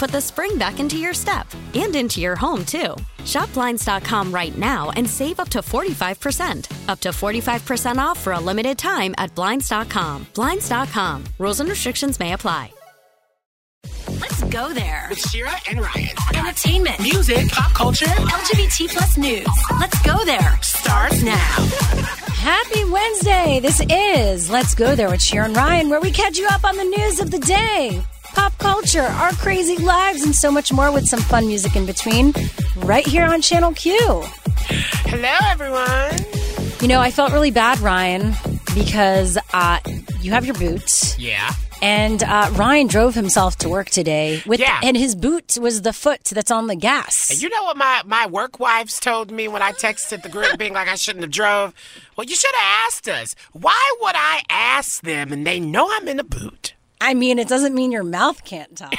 put the spring back into your step and into your home, too. Shop Blinds.com right now and save up to 45%. Up to 45% off for a limited time at Blinds.com. Blinds.com. Rules and restrictions may apply. Let's go there. With Shira and Ryan. Entertainment, Music, pop culture, LGBT plus news. Let's go there. starts now. Happy Wednesday. This is Let's Go There with Shira and Ryan, where we catch you up on the news of the day, pop culture, our crazy lives, and so much more with some fun music in between, right here on Channel Q. Hello, everyone. You know, I felt really bad, Ryan, because uh, you have your boots. Yeah. And uh, Ryan drove himself to work today with, Yeah. and his boot was the foot that's on the gas. You know what my, my work wives told me when I texted the group being like I shouldn't have drove? Well, you should have asked us. Why would I ask them and they know I'm in a boot? I mean, it doesn't mean your mouth can't talk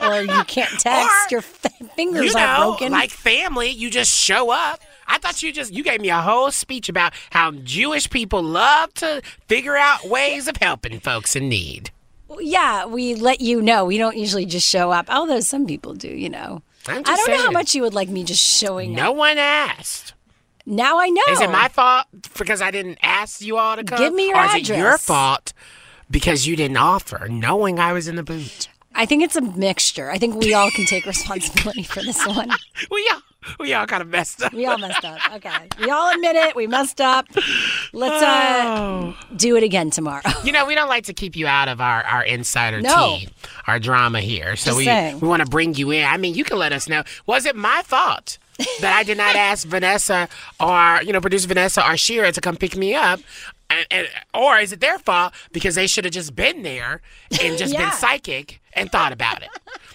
or you can't text. Or, your f- fingers you are know, broken. like family, you just show up. I thought you just you gave me a whole speech about how Jewish people love to figure out ways of helping folks in need. yeah, we let you know. We don't usually just show up, although some people do. You know. I don't know how much you would like me just showing No up. one asked. Now I know. Is it my fault because I didn't ask you all to come? Give me your or is it your fault because you didn't offer, knowing I was in the boot? I think it's a mixture. I think we all can take responsibility for this one. We all we all kind of messed up. We all messed up. Okay, we all admit it. We messed up. Let's uh, Oh. do it again tomorrow. You know, we don't like to keep you out of our, our insider No. tea, our drama here. So Just we saying. we want to bring you in. I mean, you can let us know. Was it my fault that I did not ask Vanessa or you know producer Vanessa or Shira to come pick me up? And, and, or is it their fault because they should have just been there and just Yeah. been psychic and thought about it?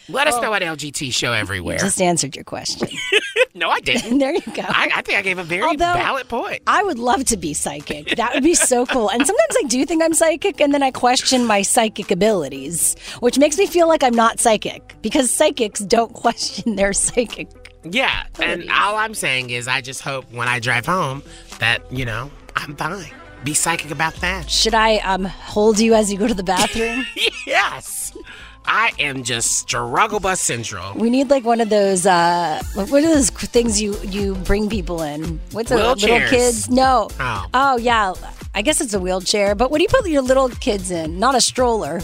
Let us know at LGT Show everywhere. I just answered your question. no, I didn't. there you go. I, I think I gave a very Although- valid point. I would love to be psychic. That would be so cool. And sometimes I do think I'm psychic, and then I question my psychic abilities, which makes me feel like I'm not psychic because psychics don't question their psychic. Yeah, and all I'm saying is I just hope when I drive home that, you know, I'm fine. Be psychic about that. Should I um, hold you as you go to the bathroom? yes. I am just struggle bus central. we need like one of those. Uh, what are those things you you bring people in? What's a little kids? No. Oh. Oh yeah. I guess it's a wheelchair. But what do you put your little kids in? Not a stroller.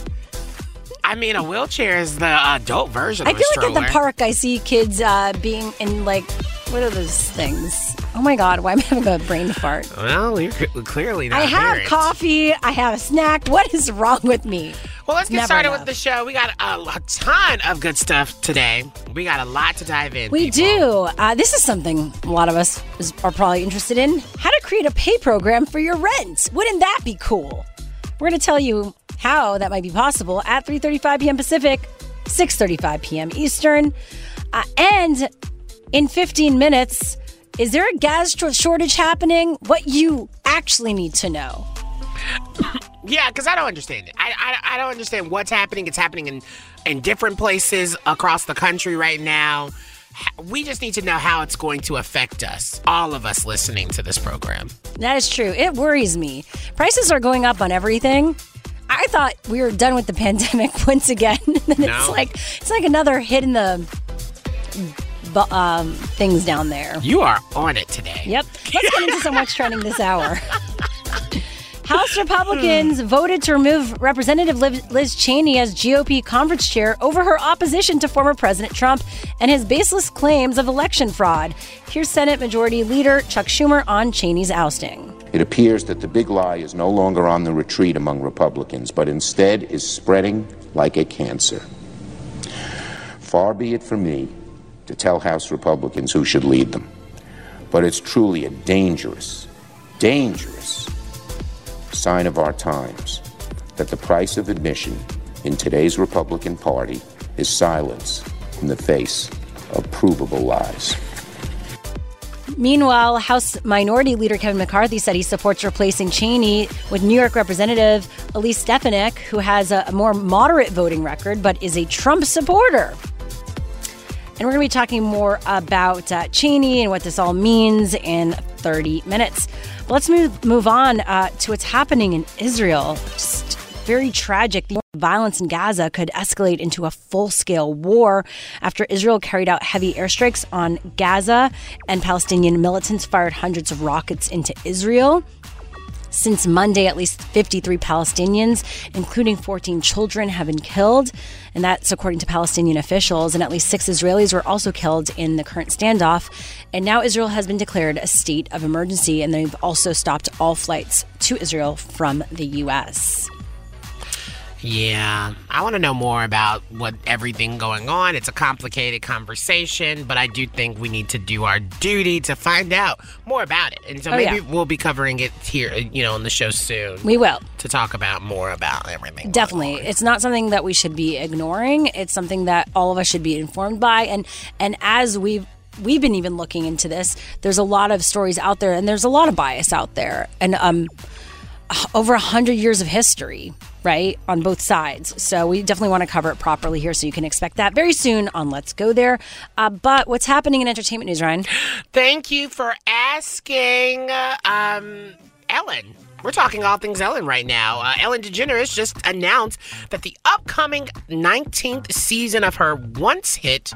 I mean, a wheelchair is the adult version I feel like at the park I see kids uh, being in like what are those things? Oh my god, why am I having a brain fart? Well, you're clearly not I have parents. coffee. I have a snack. What is wrong with me? Well, let's get Never started enough. with the show. We got a, a ton of good stuff today. We got a lot to dive in. We people. do. Uh, this is something a lot of us is, are probably interested in. How to create a pay program for your rent. Wouldn't that be cool? We're going to tell you how that might be possible at 3:35 p.m. Pacific, 6:35 p.m. Eastern, uh, and in 15 minutes. Is there a gas shortage happening? What you actually need to know. Yeah, because I don't understand it. I, I, I don't understand what's happening. It's happening in, in different places across the country right now. We just need to know how it's going to affect us, all of us listening to this program. That is true. It worries me. Prices are going up on everything. I thought we were done with the pandemic once again. and then it's like it's like another hit in the um, things down there. You are on it today. Yep. Let's get into some what's trending this hour. House Republicans voted to remove Representative Liz Cheney as GOP conference chair over her opposition to former President Trump and his baseless claims of election fraud. Here's Senate Majority Leader Chuck Schumer on Cheney's ousting. It appears that the big lie is no longer on the retreat among Republicans, but instead is spreading like a cancer. Far be it from me to tell House Republicans who should lead them, but it's truly a dangerous, dangerous sign of our times that the price of admission in today's Republican Party is silence in the face of provable lies. Meanwhile, House Minority Leader Kevin McCarthy said he supports replacing Cheney with New York Representative Elise Stefanik, who has a, more moderate voting record but is a Trump supporter. And we're going to be talking more about uh, Cheney and what this all means in 30 minutes. But let's move move on uh, to what's happening in Israel. Just very tragic. The violence in Gaza could escalate into a full scale war after Israel carried out heavy airstrikes on Gaza and Palestinian militants fired hundreds of rockets into Israel. Since Monday, at least 53 Palestinians, including 14 children, have been killed. And that's according to Palestinian officials. And at least six Israelis were also killed in the current standoff. And now Israel has been declared a state of emergency. And they've also stopped all flights to Israel from the U.S. Yeah, I want to know more about what everything going on. It's a complicated conversation, but I do think we need to do our duty to find out more about it. And so Oh, maybe yeah. we'll be covering it here, you know, on the show soon We will. to talk about more about everything. Definitely. It's not something that we should be ignoring. It's something that all of us should be informed by. And and as we've we've been even looking into this, there's a lot of stories out there and there's a lot of bias out there. And um over a hundred years of history, right, on both sides. So we definitely want to cover it properly here, so you can expect that very soon on Let's Go There. Uh, but what's happening in entertainment news, Ryan? Thank you for asking, um, Ellen. We're talking all things Ellen right now. Uh, Ellen DeGeneres just announced that the upcoming 19th season of her once hit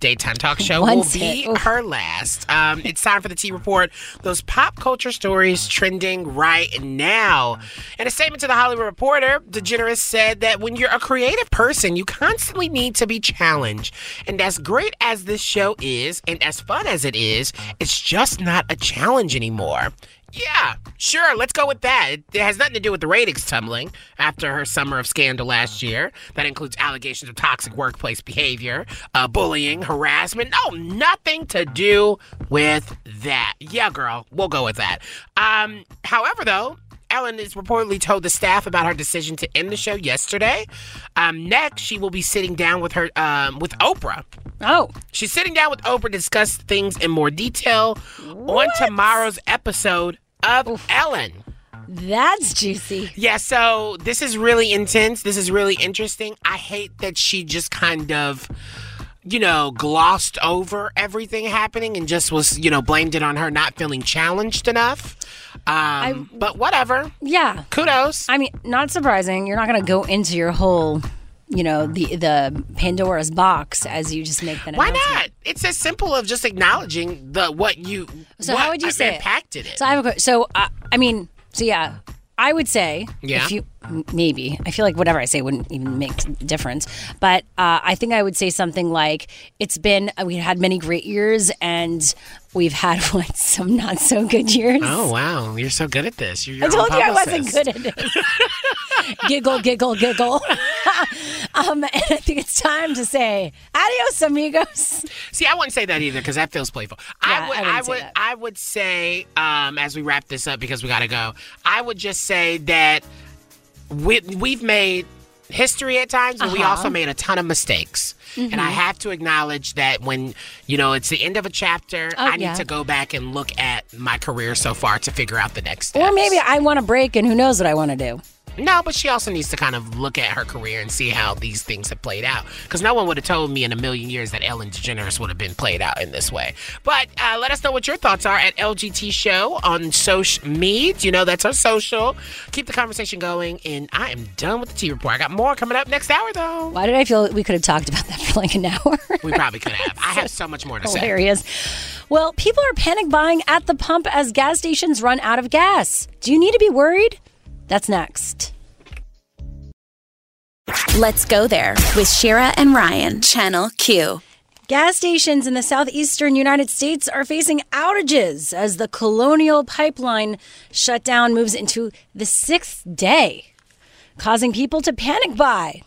daytime talk show will be. Oof. her last. Um, it's time for the T Report. Those pop culture stories trending right now. In a statement to the Hollywood Reporter, DeGeneres said that when you're a creative person, you constantly need to be challenged. And as great as this show is, and as fun as it is, it's just not a challenge anymore. Yeah, sure, let's go with that. It, has nothing to do with the ratings tumbling after her summer of scandal last year. That includes allegations of toxic workplace behavior, uh, bullying, harassment. No, nothing to do with that. Yeah, girl, we'll go with that. Um, however, though, Ellen has reportedly told the staff about her decision to end the show yesterday. Um, next, she will be sitting down with her um, with Oprah. Oh, She's sitting down with Oprah to discuss things in more detail on tomorrow's episode of Ellen. that's juicy. Yeah, so this is really intense. This is really interesting. I hate that she just kind of, you know, glossed over everything happening and just was, you know, blamed it on her not feeling challenged enough. Um, but whatever. Yeah. Kudos. I mean, not surprising. You're not going to go into your whole, you know, the the Pandora's box as you just make that Why not? It's as simple of just acknowledging the what you So what how would you say it? impacted it. So I have a. So uh, I mean, so yeah, I would say Yeah. if you maybe I feel like whatever I say wouldn't even make a difference, but uh, I think I would say something like it's been uh, we had many great years and we've had some not so good years. Oh wow, you're so good at this. I told you I wasn't good at it. giggle, giggle, giggle. um, and I think it's time to say adios, amigos. See, I wouldn't say that either because that feels playful. Yeah, I would, I I, that. I would say, um, as we wrap this up because we got to go. I would just say that we, we've made history at times, but we Uh-huh. also made a ton of mistakes. And Mm-hmm. I have to acknowledge that when you know it's the end of a chapter, Oh, I need to go back and look at my career so far to figure out the next steps. Or maybe I want a break, and who knows what I want to do. No, but she also needs to kind of look at her career and see how these things have played out. Because no one would have told me in a million years that Ellen DeGeneres would have been played out in this way. But uh, let us know what your thoughts are at LGT Show on social media. You know, that's our social. Keep the conversation going. And I am done with the T report. I got more coming up next hour, though. Why did I feel we could have talked about that for like an hour? We probably could have. I have so much more to say. Hilarious. Well, people are panic buying at the pump as gas stations run out of gas. Do you need to be worried? That's next. Let's go there with Shira and Ryan, Channel Q. Gas stations in the southeastern United States are facing outages as the Colonial Pipeline shutdown moves into the sixth day, causing people to panic buy.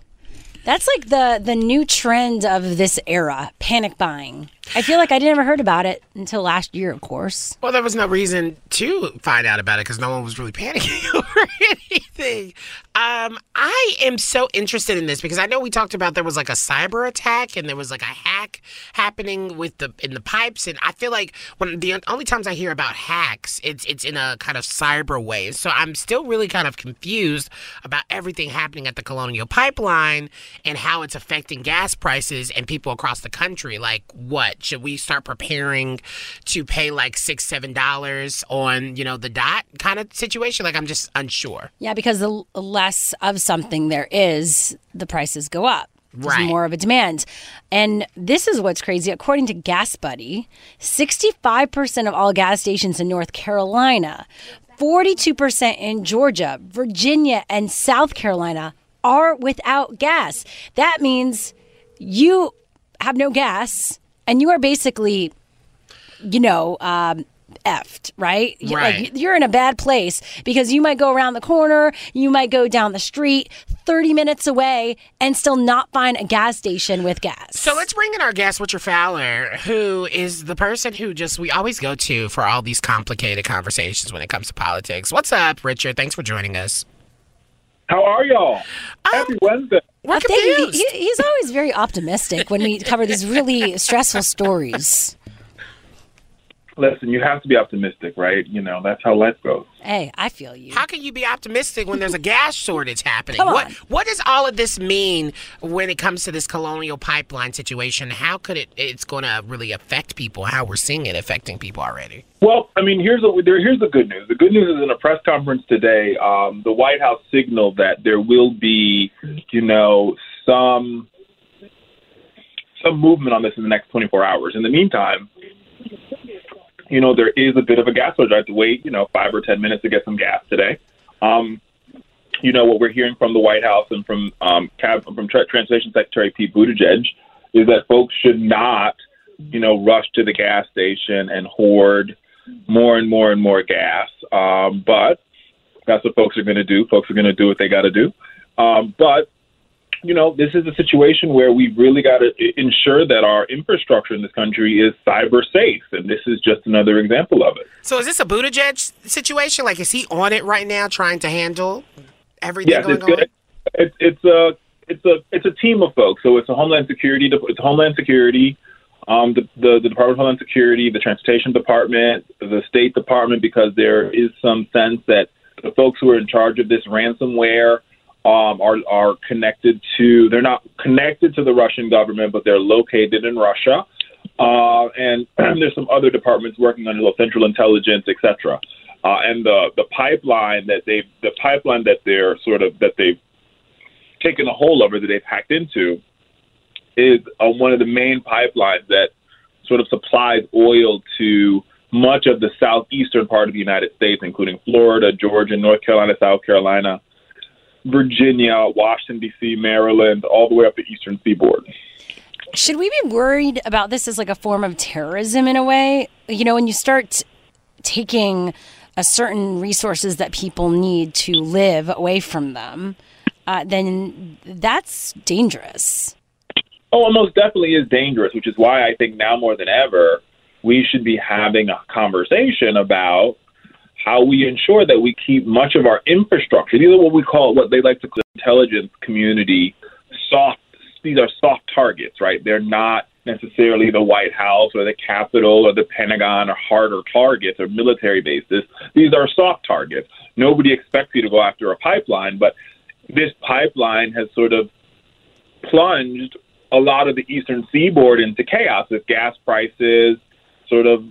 That's like the the new trend of this era, panic buying. I feel like I never heard about it until last year, of course. Well, there was no reason to find out about it because no one was really panicking over anything. Um, I am so interested in this because I know we talked about there was like a cyber attack and there was like a hack happening with the in the pipes, and I feel like when the only times I hear about hacks, it's it's in a kind of cyber way. So I'm still really kind of confused about everything happening at the Colonial Pipeline and how it's affecting gas prices and people across the country. Like, what should we start preparing to pay like six, seven dollars on you know the dot kind of situation? Like, I'm just unsure. Yeah, because the less of something there is, the prices go up. There's Right. more of a demand. And this is what's crazy. According to GasBuddy, 65% of all gas stations in North Carolina, 42% in Georgia, Virginia, and South Carolina are without gas. That means you have no gas and you are basically, you know, um, effed, right? Right. Like, you're in a bad place because you might go around the corner, you might go down the street 30 minutes away and still not find a gas station with gas. So let's bring in our guest, Richard Fowler, who is the person who just we always go to for all these complicated conversations when it comes to politics. What's up, Richard? Thanks for joining us. How are y'all? Happy Wednesday. We're confused. he- he's always very optimistic when we cover these really stressful stories. Listen, you have to be optimistic, right? You know, that's how life goes. Hey, I feel you. How can you be optimistic when there's a gas shortage happening? Come What on. what does all of this mean when it comes to this colonial pipeline situation? How could it it's going to really affect people? How we're seeing it affecting people already? Well, I mean, here's what there, here's the good news. The good news is in a press conference today, um, the White House signaled that there will be, you know, some some movement on this in the next 24 hours. In the meantime, you know, there is a bit of a gas shortage. I have to wait, you know, five or 10 minutes to get some gas today. Um, you know, what we're hearing from the White House and from um, Cab- from Tra- Transportation Secretary Pete Buttigieg is that folks should not, you know, rush to the gas station and hoard more and more and more gas. Um, but that's what folks are going to do. Folks are going to do what they got to do. Um, but you know, this is a situation where we really got to ensure that our infrastructure in this country is cyber safe, and this is just another example of it. So is this a Buttigieg situation? Like is he on it right now trying to handle everything Yes, going it's on? good. It's it's a it's a it's a team of folks. So it's a Homeland Security. It's Homeland Security, um, the, the the Department of Homeland Security, the Transportation Department, the State Department, because there is some sense that the folks who are in charge of this ransomware um, are are connected to. They're not connected to the Russian government, but they're located in Russia. Uh, and there's some other departments working on Central Intelligence, et cetera. Uh, and the the pipeline that they the pipeline that they're sort of that they've taken a hold of or that they've hacked into is uh, one of the main pipelines that sort of supplies oil to much of the southeastern part of the United States, including Florida, Georgia, North Carolina, South Carolina, Virginia, Washington D.C., Maryland, all the way up the eastern seaboard. Should we be worried about this as like a form of terrorism in a way? You know, when you start taking a certain resources that people need to live away from them, uh, then that's dangerous. Oh, it most definitely is dangerous, which is why I think now more than ever we should be having a conversation about how we ensure that we keep much of our infrastructure. These are what we call what they like to call the intelligence community soft. These are soft targets, right? They're not necessarily the White House or the Capitol or the Pentagon or harder targets or military bases. These are soft targets. Nobody expects you to go after a pipeline, but this pipeline has sort of plunged a lot of the eastern seaboard into chaos with gas prices sort of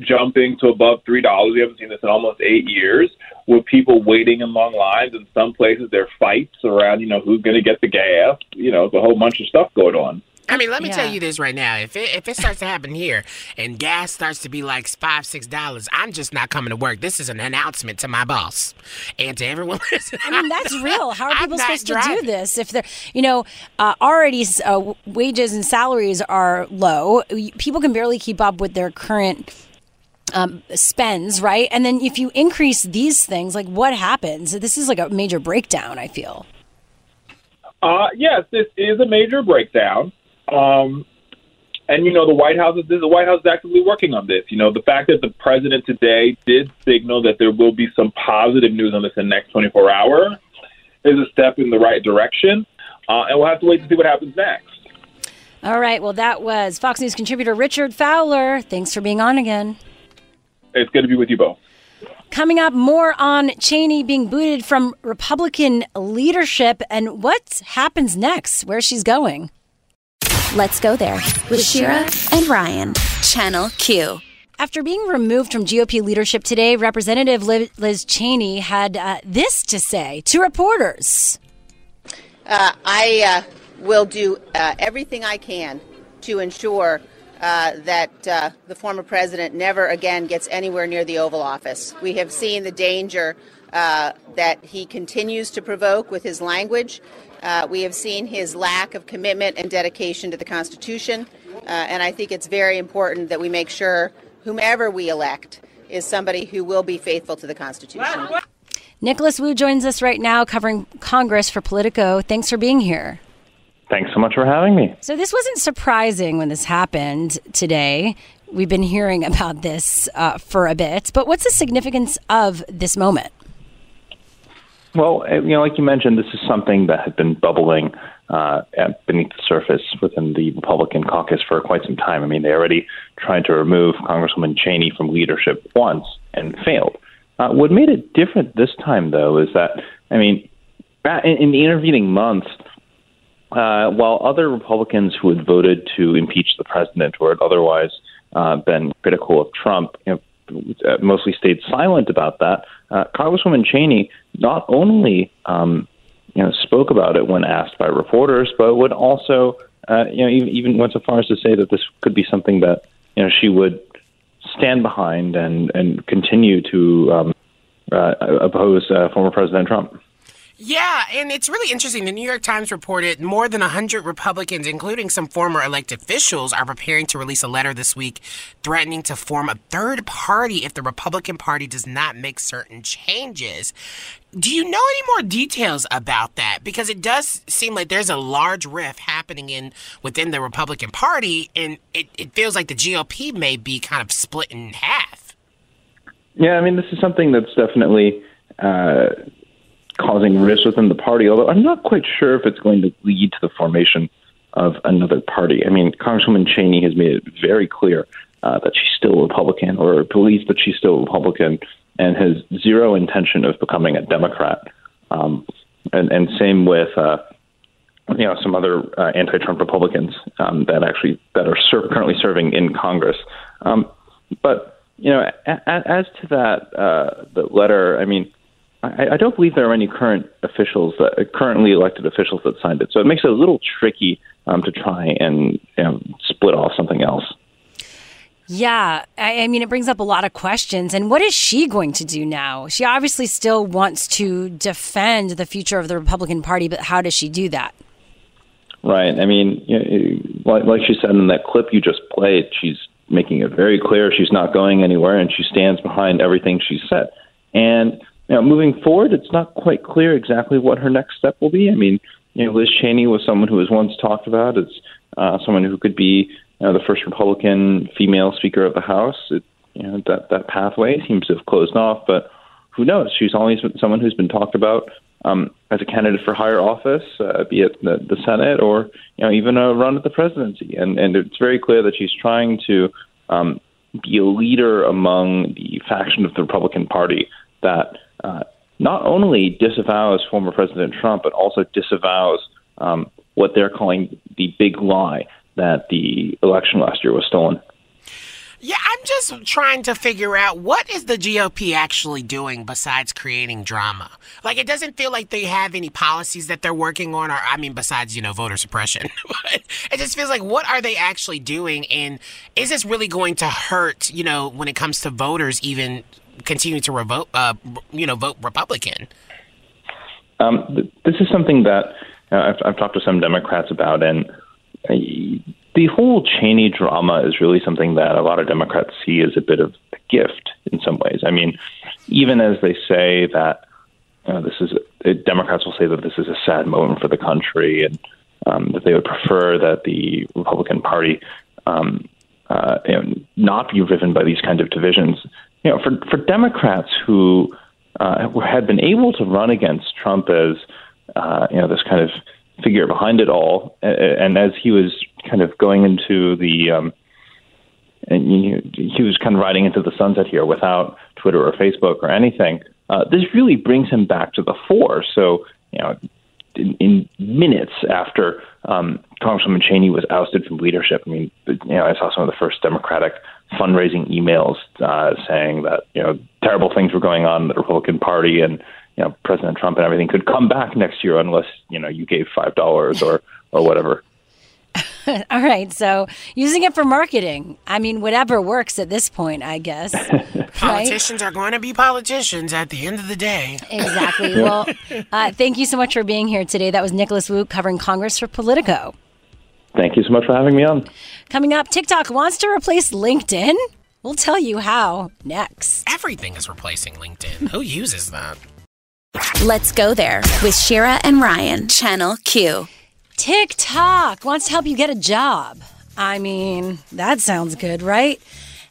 jumping to above three dollars. We haven't seen this in almost eight years. With people waiting in long lines, in some places there are fights around, you know, who's going to get the gas. You know, there's a whole bunch of stuff going on. I mean, let me Yeah. tell you this right now. If it if it starts to happen here and gas starts to be like five, six dollars, I'm just not coming to work. This is an announcement to my boss and to everyone listening. I mean, that's real. How are I'm people not supposed to do this if they're, you know, uh, already uh, wages and salaries are low? People can barely keep up with their current um, spends, right? And then if you increase these things, like what happens? This is like a major breakdown. I feel. Uh, yes, this is a major breakdown. Um, and you know the White House is the White House is actively working on this. You know the fact that the president today did signal that there will be some positive news on this in the next 24 hours is a step in the right direction, uh, and we'll have to wait to see what happens next. All right. Well, that was Fox News contributor Richard Fowler. Thanks for being on again. It's good to be with you both. Coming up, more on Cheney being booted from Republican leadership and what happens next, where she's going. Let's go there with Shira and Ryan, Channel Q. After being removed from GOP leadership today, Representative Liz Liz Cheney had uh, this to say to reporters. Uh, I uh, will do uh, everything I can to ensure uh, that uh, the former president never again gets anywhere near the Oval Office. We have seen the danger uh, that he continues to provoke with his language. Uh, we have seen his lack of commitment and dedication to the Constitution. Uh, and I think it's very important that we make sure whomever we elect is somebody who will be faithful to the Constitution. Nicholas Wu joins us right now covering Congress for Politico. Thanks for being here. Thanks so much for having me. So, this wasn't surprising when this happened today. We've been hearing about this uh, for a bit, but what's the significance of this moment? Well, uh, you know, like you mentioned, this is something that had been bubbling uh, beneath the surface within the Republican caucus for quite some time. I mean, they already tried to remove Congresswoman Cheney from leadership once and failed. Uh, what made it different this time, though, is that, I mean, in the intervening months, uh, while other Republicans who had voted to impeach the president or had otherwise uh, been critical of Trump, you know, uh, mostly stayed silent about that. Uh, Congresswoman Cheney not only um, you know spoke about it when asked by reporters, but would also uh, you know even, even went so far as to say that this could be something that you know she would stand behind and and continue to um, uh, oppose uh, former President Trump. Yeah, and it's really interesting. The New York Times reported more than 100 Republicans, including some former elected officials, are preparing to release a letter this week threatening to form a third party if the Republican Party does not make certain changes. Do you know any more details about that? Because it does seem like there's a large rift happening in within the Republican Party, and it, it feels like the GOP may be kind of split in half. Yeah, I mean, this is something that's definitely uh, causing rifts within the party, although I'm not quite sure if it's going to lead to the formation of another party. I mean, Congresswoman Cheney has made it very clear uh, that she's still a Republican or believes that she's still a Republican and has zero intention of becoming a Democrat. Um, and, and same with. Uh, you know some other uh, anti-Trump Republicans um, that actually that are ser- currently serving in Congress. Um, but you know, a- a- as to that uh, the letter, I mean, I, I don't believe there are any current officials that uh, currently elected officials that signed it. So it makes it a little tricky um, to try and you know, split off something else. Yeah, I, I mean, it brings up a lot of questions. And what is she going to do now? She obviously still wants to defend the future of the Republican Party, but how does she do that? Right. I mean, you know, like, like she said in that clip you just played, she's making it very clear she's not going anywhere, and she stands behind everything she said. And know, moving forward, it's not quite clear exactly what her next step will be. I mean, you know, Liz Cheney was someone who was once talked about as uh, someone who could be you know, the first Republican female Speaker of the House. It, you know, that that pathway seems to have closed off, but who knows? She's always been someone who's been talked about um, as a candidate for higher office, uh, be it the, the Senate or you know even a run at the presidency. And and it's very clear that she's trying to um, be a leader among the faction of the Republican Party that uh, not only disavows former President Trump, but also disavows um, what they're calling the big lie that the election last year was stolen. Yeah, I'm just trying to figure out what is the GOP actually doing besides creating drama. Like, it doesn't feel like they have any policies that they're working on, or I mean, besides you know voter suppression. it just feels like what are they actually doing, and is this really going to hurt? You know, when it comes to voters, even continuing to revote, uh, you know, vote Republican. Um, th- this is something that uh, I've, I've talked to some Democrats about, and uh, the whole Cheney drama is really something that a lot of Democrats see as a bit of a gift in some ways. I mean, even as they say that uh, this is, uh, Democrats will say that this is a sad moment for the country and um, that they would prefer that the Republican Party um, uh, you know, not be driven by these kind of divisions. You know, for for Democrats who uh, had been able to run against Trump as uh, you know this kind of figure behind it all. And as he was kind of going into the, um, and he was kind of riding into the sunset here without Twitter or Facebook or anything. Uh, this really brings him back to the fore. So, you know, in, in minutes after um, Congresswoman Cheney was ousted from leadership, I mean, you know, I saw some of the first Democratic fundraising emails uh, saying that you know terrible things were going on in the Republican Party and you know President Trump and everything could come back next year unless you know you gave five dollars or or whatever. All right, so using it for marketing. I mean, whatever works at this point, I guess. Politicians are going to be politicians at the end of the day. Exactly. Well, uh, thank you so much for being here today. That was Nicholas Wu covering Congress for Politico. Thank you so much for having me on. Coming up, TikTok wants to replace LinkedIn. We'll tell you how next. Everything is replacing LinkedIn. Who uses that? Let's go there with Shira and Ryan, Channel Q. TikTok wants to help you get a job. I mean, that sounds good, right?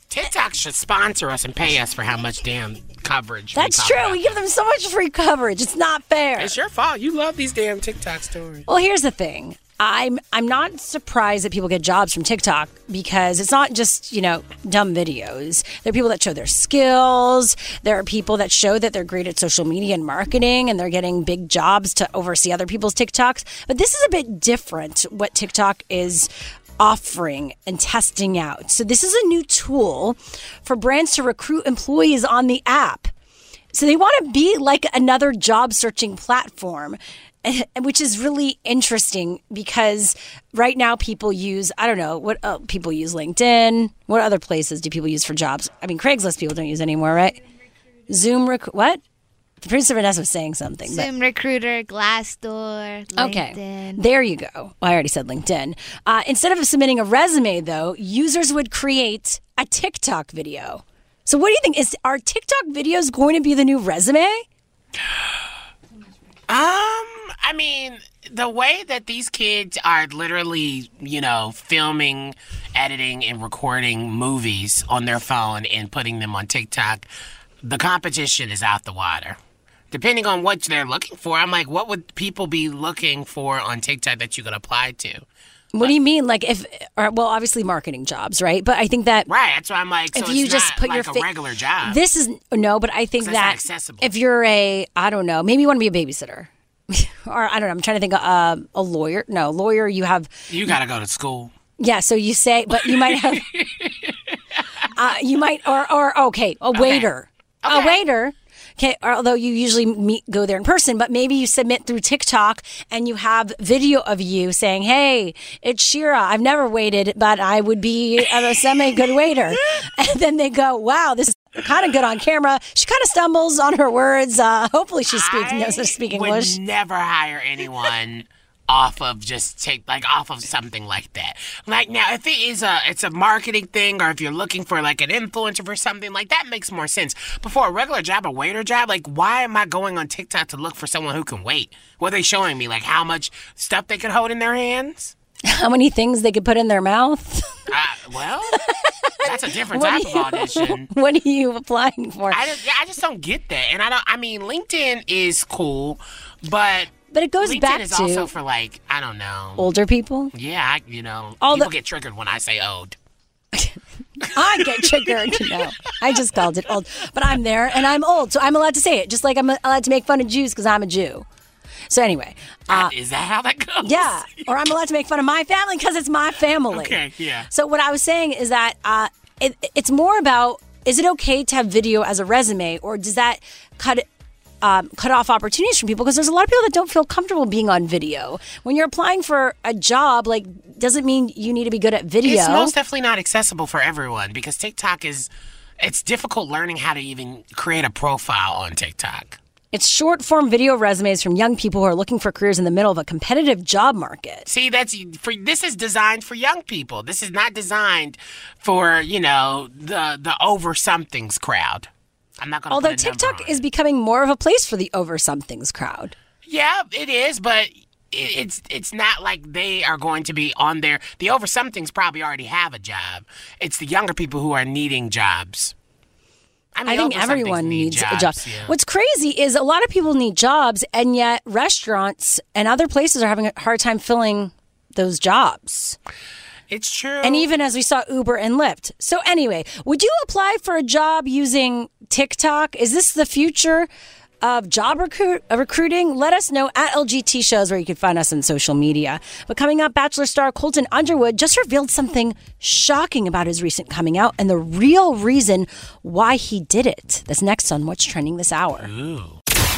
TikTok should sponsor us and pay us for how much damn coverage. That's true. We give them so much free coverage. It's not fair. It's your fault. You love these damn TikTok stories. Well, here's the thing. I'm I'm not surprised that people get jobs from TikTok because it's not just, you know, dumb videos. There are people that show their skills. There are people that show that they're great at social media and marketing and they're getting big jobs to oversee other people's TikToks. But this is a bit different what TikTok is offering and testing out. So this is a new tool for brands to recruit employees on the app. So they want to be like another job searching platform. Which is really interesting because right now people use I don't know what uh, people use LinkedIn. What other places do people use for jobs? I mean, Craigslist people don't use anymore, right? Zoom rec- what? The producer Vanessa was saying something. Zoom Recruiter, Glassdoor, LinkedIn. Okay, there you go. Well, I already said LinkedIn. Uh, instead of submitting a resume, though, users would create a TikTok video. So, what do you think? Is are TikTok videos going to be the new resume? Um, I mean, the way that these kids are literally, you know, filming, editing, and recording movies on their phone and putting them on TikTok, the competition is out the water. Depending on what they're looking for, I'm like, what would people be looking for on TikTok that you could apply to? What do you mean? Like if, or, well, obviously marketing jobs, right? But I think that right. That's why I'm like, so if you just put like your a regular job. This is no, but I think that if you're a, I don't know, maybe you want to be a babysitter, or I don't know. I'm trying to think uh, a lawyer. No, lawyer. You have you got to go to school. yeah. So you say, but you might have, uh, you might, or or okay, a waiter, a waiter. Okay, although you usually meet go there in person, but maybe you submit through TikTok and you have video of you saying, "Hey, it's Shira. I've never waited, but I would be a semi good waiter." And then they go, "Wow, this is kind of good on camera." She kind of stumbles on her words. Uh, hopefully, she speaks knows how to speak English. Would never hire anyone off of just take like off of something like that. Like now, if it is a it's a marketing thing, or if you're looking for like an influencer for something like that, makes more sense. But for a regular job, a waiter job, like why am I going on TikTok to look for someone who can wait? What are they showing me? Like how much stuff they can hold in their hands? How many things they could put in their mouth? Uh, well, that's a different type are of audition. what are you applying for? I just, yeah, I just don't get that, and I don't. I mean, LinkedIn is cool, but but it goes LinkedIn back is to also for like I don't know. older people. Yeah, I, you know, All people the- get triggered when I say old. I get triggered. No, I just called it old, but I'm there and I'm old, so I'm allowed to say it. Just like I'm allowed to make fun of Jews because I'm a Jew. So anyway, uh, is that how that goes? yeah, or I'm allowed to make fun of my family because it's my family. Okay, yeah. So what I was saying is that uh, it, it's more about is it okay to have video as a resume, or does that cut um, cut off opportunities from people? Because there's a lot of people that don't feel comfortable being on video. When you're applying for a job, like doesn't mean you need to be good at video. It's most definitely not accessible for everyone because TikTok is. It's difficult learning how to even create a profile on TikTok. It's short form video resumes from young people who are looking for careers in the middle of a competitive job market. See, that's for this is designed for young people. This is not designed for you know the the over somethings crowd. I'm not going to. Although TikTok is becoming more of a place for the over somethings crowd. Yeah, it is, but it- it's it's not like they are going to be on there. The over somethings probably already have a job. It's the younger people who are needing jobs. I, mean, I think everyone need needs a job. jobs, yeah. What's crazy is a lot of people need jobs, and yet restaurants and other places are having a hard time filling those jobs. It's true. And even as we saw Uber and Lyft. So, anyway, would you apply for a job using TikTok? Is this the future of job recruit, recruiting? Let us know at LGT Shows, where you can find us on social media. But coming up, Bachelor star Colton Underwood just revealed something shocking about his recent coming out and the real reason why he did it. That's next on What's Trending This Hour.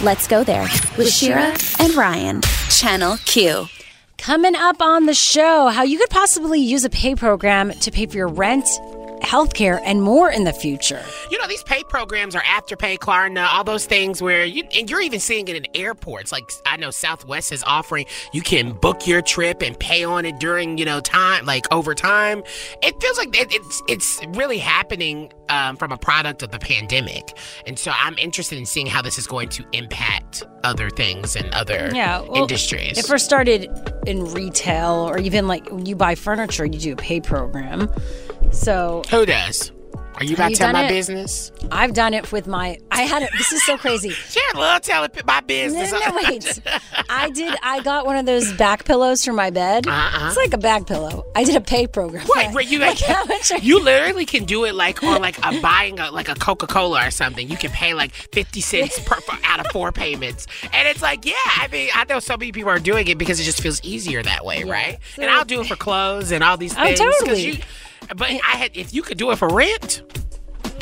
Let's go there with Shira and Ryan. Channel Q. Coming up on the show, how you could possibly use a pay program to pay for your rent, healthcare, and more in the future. You know, these pay programs are Afterpay, Klarna, all those things where you, and you're even seeing it in airports. Like I know Southwest is offering, you can book your trip and pay on it during, you know, time, like over time. It feels like it, it's it's really happening um, from a product of the pandemic, and so I'm interested in seeing how this is going to impact other things and other Yeah, well, industries. It first started in retail, or even like when you buy furniture, you do a pay program. So Who does? Are you about you to tell my it? business? I've done it with my. I had it. This is so crazy. Sure, love telling my business. no, no, wait. I did. I got one of those back pillows for my bed. Uh-uh. It's like a back pillow. I did a pay program. Wait, wait, you like how much? Are you literally can do it like on like a buying a, like a Coca Cola or something. You can pay like fifty cents per, out of four payments, and it's like, yeah. I mean, I know so many people are doing it because it just feels easier that way, right? So- and I'll do it for clothes and all these oh, things. Oh, totally. You, but I had if you could do it for rent.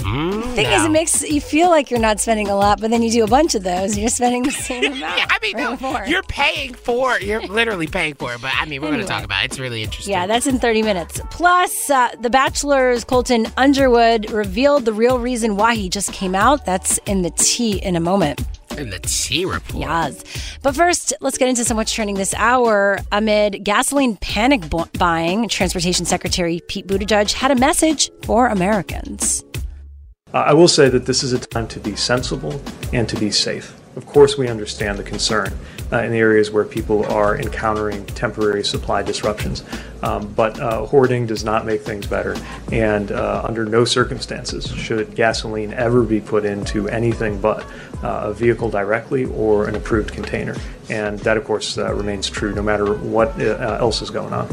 Mm, thing is, it makes you feel like you're not spending a lot, but then you do a bunch of those, and you're spending the same amount. Yeah, I mean, no, more. you're paying for. You're literally paying for it. But I mean, we're going to talk about it. It's really interesting. Yeah, that's in 30 minutes. Plus, uh, The Bachelor's Colton Underwood revealed the real reason why he just came out. That's in the tea in a moment. in the T report. Yes. But first, let's get into some what's trending this hour. Amid gasoline panic bu- buying, Transportation Secretary Pete Buttigieg had a message for Americans. Uh, I will say that this is a time to be sensible and to be safe. Of course, we understand the concern uh, in the areas where people are encountering temporary supply disruptions, um, but uh, hoarding does not make things better. And uh, under no circumstances should gasoline ever be put into anything but uh, a vehicle directly or an approved container. And that, of course, remains true no matter what else is going on.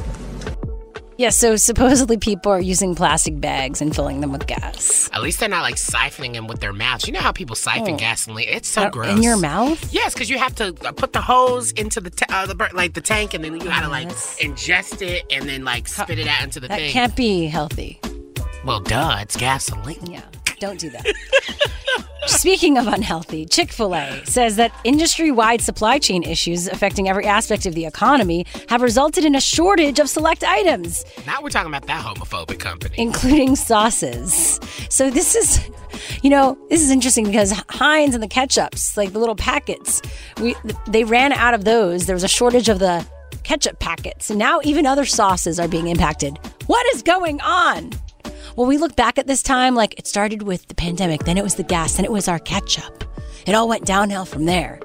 Yeah, so supposedly people are using plastic bags and filling them with gas. At least they're not like siphoning them with their mouths. You know how people siphon Oh. gasoline? It's so Uh, gross. In your mouth? Yes, because you have to uh, put the hose into the ta- uh, the bur- like the tank, and then you gotta like ingest it and then like spit it out into the That thing. can't be healthy. Well, duh, it's gasoline. Yeah, don't do that. Speaking of unhealthy, Chick fil A says that industry wide supply chain issues affecting every aspect of the economy have resulted in a shortage of select items, Now we're talking about that homophobic company. including sauces. So, this is, you know, this is interesting because Heinz and the ketchups, like the little packets, we, they ran out of those. There was a shortage of the ketchup packets. And now even other sauces are being impacted. What is going on? Well, we look back at this time like it started with the pandemic, then it was the gas, then it was our ketchup. It all went downhill from there.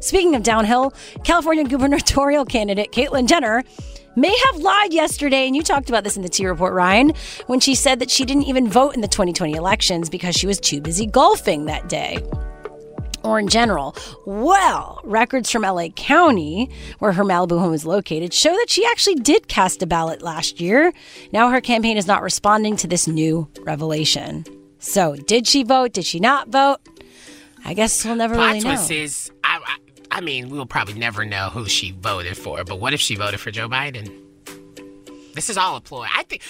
Speaking of downhill, California gubernatorial candidate Caitlyn Jenner may have lied yesterday, and you talked about this in the T Report, Ryan, when she said that she didn't even vote in the 2020 elections because she was too busy golfing that day or in general. Well, records from LA County, where her Malibu home is located, show that she actually did cast a ballot last year. Now her campaign is not responding to this new revelation. So, did she vote? Did she not vote? I guess we'll never Plot really know. is, I, I, I mean, we'll probably never know who she voted for. But what if she voted for Joe Biden? This is all a ploy. I think,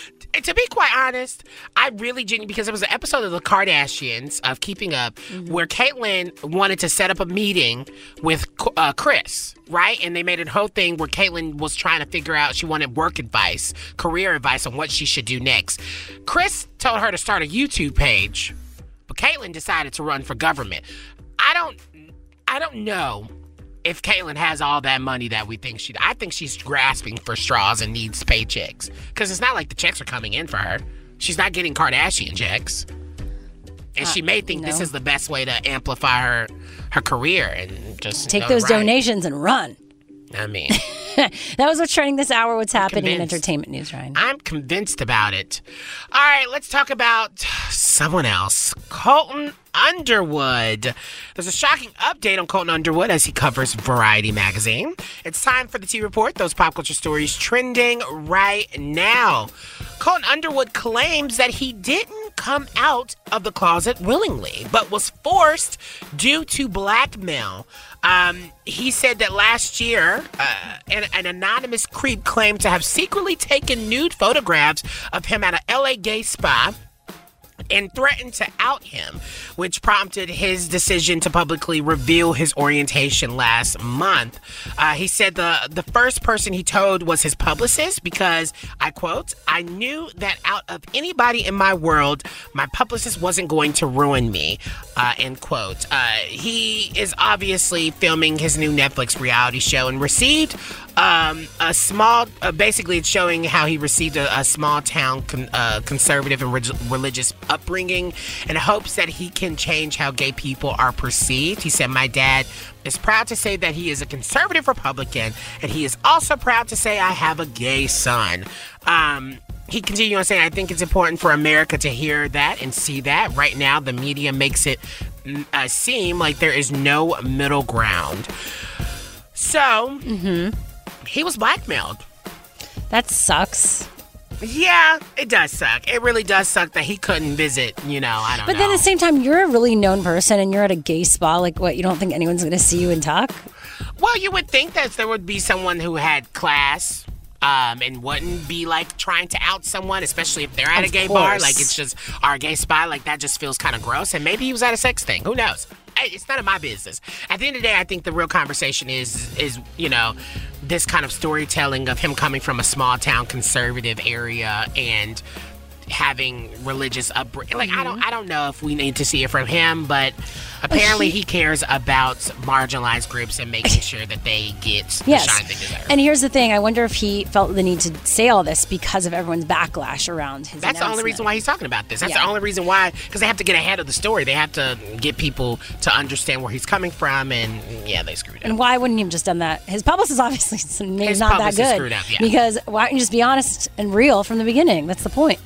to be quite honest, I really genuinely because there was an episode of the Kardashians of Keeping Up where Caitlyn wanted to set up a meeting with uh, Kris, right? And they made a whole thing where Caitlyn was trying to figure out she wanted work advice, career advice on what she should do next. Kris told her to start a YouTube page, but Caitlyn decided to run for government. I don't, I don't know if Caitlyn has all that money that we think she I think she's grasping for straws and needs paychecks. Because it's not like the checks are coming in for her. She's not getting Kardashian checks. And she uh, may think this is the best way to amplify her her career and just Take those right. donations and run. I mean, That was what's trending this hour. What's happening in entertainment news, Ryan? I'm convinced about it. All right, let's talk about someone else. Colton Underwood. There's a shocking update on Colton Underwood as he covers Variety magazine. It's time for the T Report, those pop culture stories trending right now. Colton Underwood claims that he didn't come out of the closet willingly, but was forced due to blackmail. Um, he said that last year, uh, an, an anonymous creep claimed to have secretly taken nude photographs of him at a LA gay spa and threatened to out him, which prompted his decision to publicly reveal his orientation last month. Uh, he said the the first person he told was his publicist because I quote, "I knew that out of anybody in my world, my publicist wasn't going to ruin me." Uh, end quote. Uh, he is obviously filming his new Netflix reality show and received um, a small, uh, basically, it's showing how he received a, a small town con, uh, conservative and reg- religious upbringing in hopes that he can change how gay people are perceived. He said, My dad is proud to say that he is a conservative Republican, and he is also proud to say, I have a gay son. Um, he continued on saying, I think it's important for America to hear that and see that. Right now, the media makes it mm, uh, seem like there is no middle ground. So, he was blackmailed. That sucks. Yeah, it does suck. It really does suck that he couldn't visit, you know, I don't But know. then at the same time, you're a really known person and you're at a gay spa. Like, what? You don't think anyone's going to see you and talk? well, you would think that there would be someone who had class. Um, and wouldn't be like trying to out someone, especially if they're at Of a gay bar. Like it's just our gay spot. Like that just feels kind of gross. And maybe he was at a sex thing. Who knows? Hey, It's none of my business. At the end of the day, I think the real conversation is is you know this kind of storytelling of him coming from a small town conservative area and having religious upbringing. Like I don't mm-hmm. I don't know if we need to see it from him, but apparently he cares about marginalized groups and making sure that they get the Yes. shine they deserve. And here's the thing I wonder if he felt the need to say all this because of everyone's backlash around his That's the only reason why he's talking about this. That's Yeah. the only reason why, because they have to get ahead of the story. They have to get people to understand where he's coming from, and yeah, they screwed up. And why wouldn't he have just done that? His publicist obviously His not that good. screwed up, yeah. Because why don't you just be honest and real from the beginning? That's the point.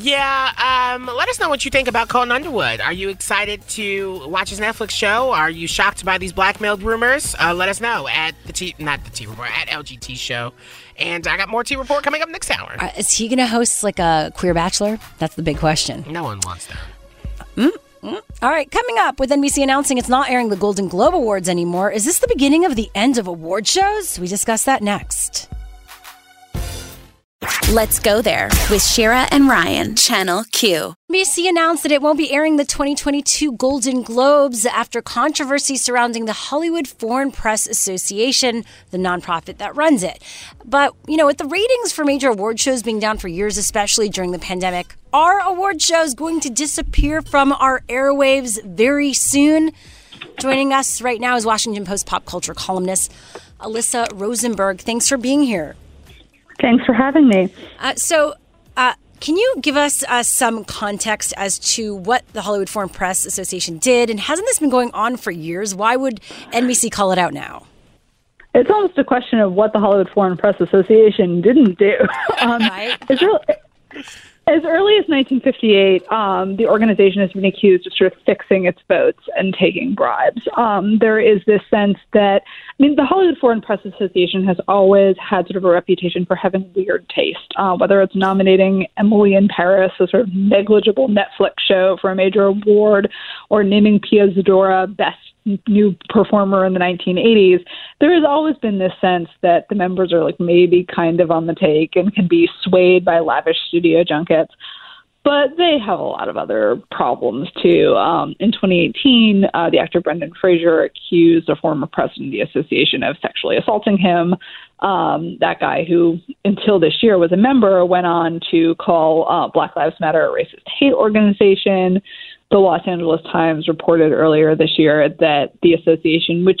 Yeah, um, let us know what you think about Colton Underwood. Are you excited to watch his Netflix show? Are you shocked by these blackmailed rumors? Uh, let us know at the T, not the T Report, at LGT Show. And I got more T Report coming up next hour. Uh, is he going to host like a queer bachelor? That's the big question. No one wants that. All right, coming up with NBC announcing it's not airing the Golden Globe Awards anymore. Is this the beginning of the end of award shows? We discuss that next. Let's go there with Shira and Ryan, Channel Q. NBC announced that it won't be airing the 2022 Golden Globes after controversy surrounding the Hollywood Foreign Press Association, the nonprofit that runs it. But, you know, with the ratings for major award shows being down for years, especially during the pandemic, are award shows going to disappear from our airwaves very soon? Joining us right now is Washington Post pop culture columnist Alyssa Rosenberg. Thanks for being here. Thanks for having me. Uh, so, uh, can you give us uh, some context as to what the Hollywood Foreign Press Association did? And hasn't this been going on for years? Why would NBC call it out now? it's almost a question of what the Hollywood Foreign Press Association didn't do. um, it's really, as early as 1958, um, the organization has been accused of sort of fixing its votes and taking bribes. Um, there is this sense that, I mean, the Hollywood Foreign Press Association has always had sort of a reputation for having weird taste, uh, whether it's nominating Emily in Paris, a sort of negligible Netflix show for a major award, or naming Pia Zadora best new performer in the 1980s, there has always been this sense that the members are like maybe kind of on the take and can be swayed by lavish studio junkets. But they have a lot of other problems too. Um, in 2018, uh, the actor Brendan Fraser accused a former president of the association of sexually assaulting him. Um, that guy, who until this year was a member, went on to call uh, Black Lives Matter a racist hate organization the Los Angeles Times reported earlier this year that the association, which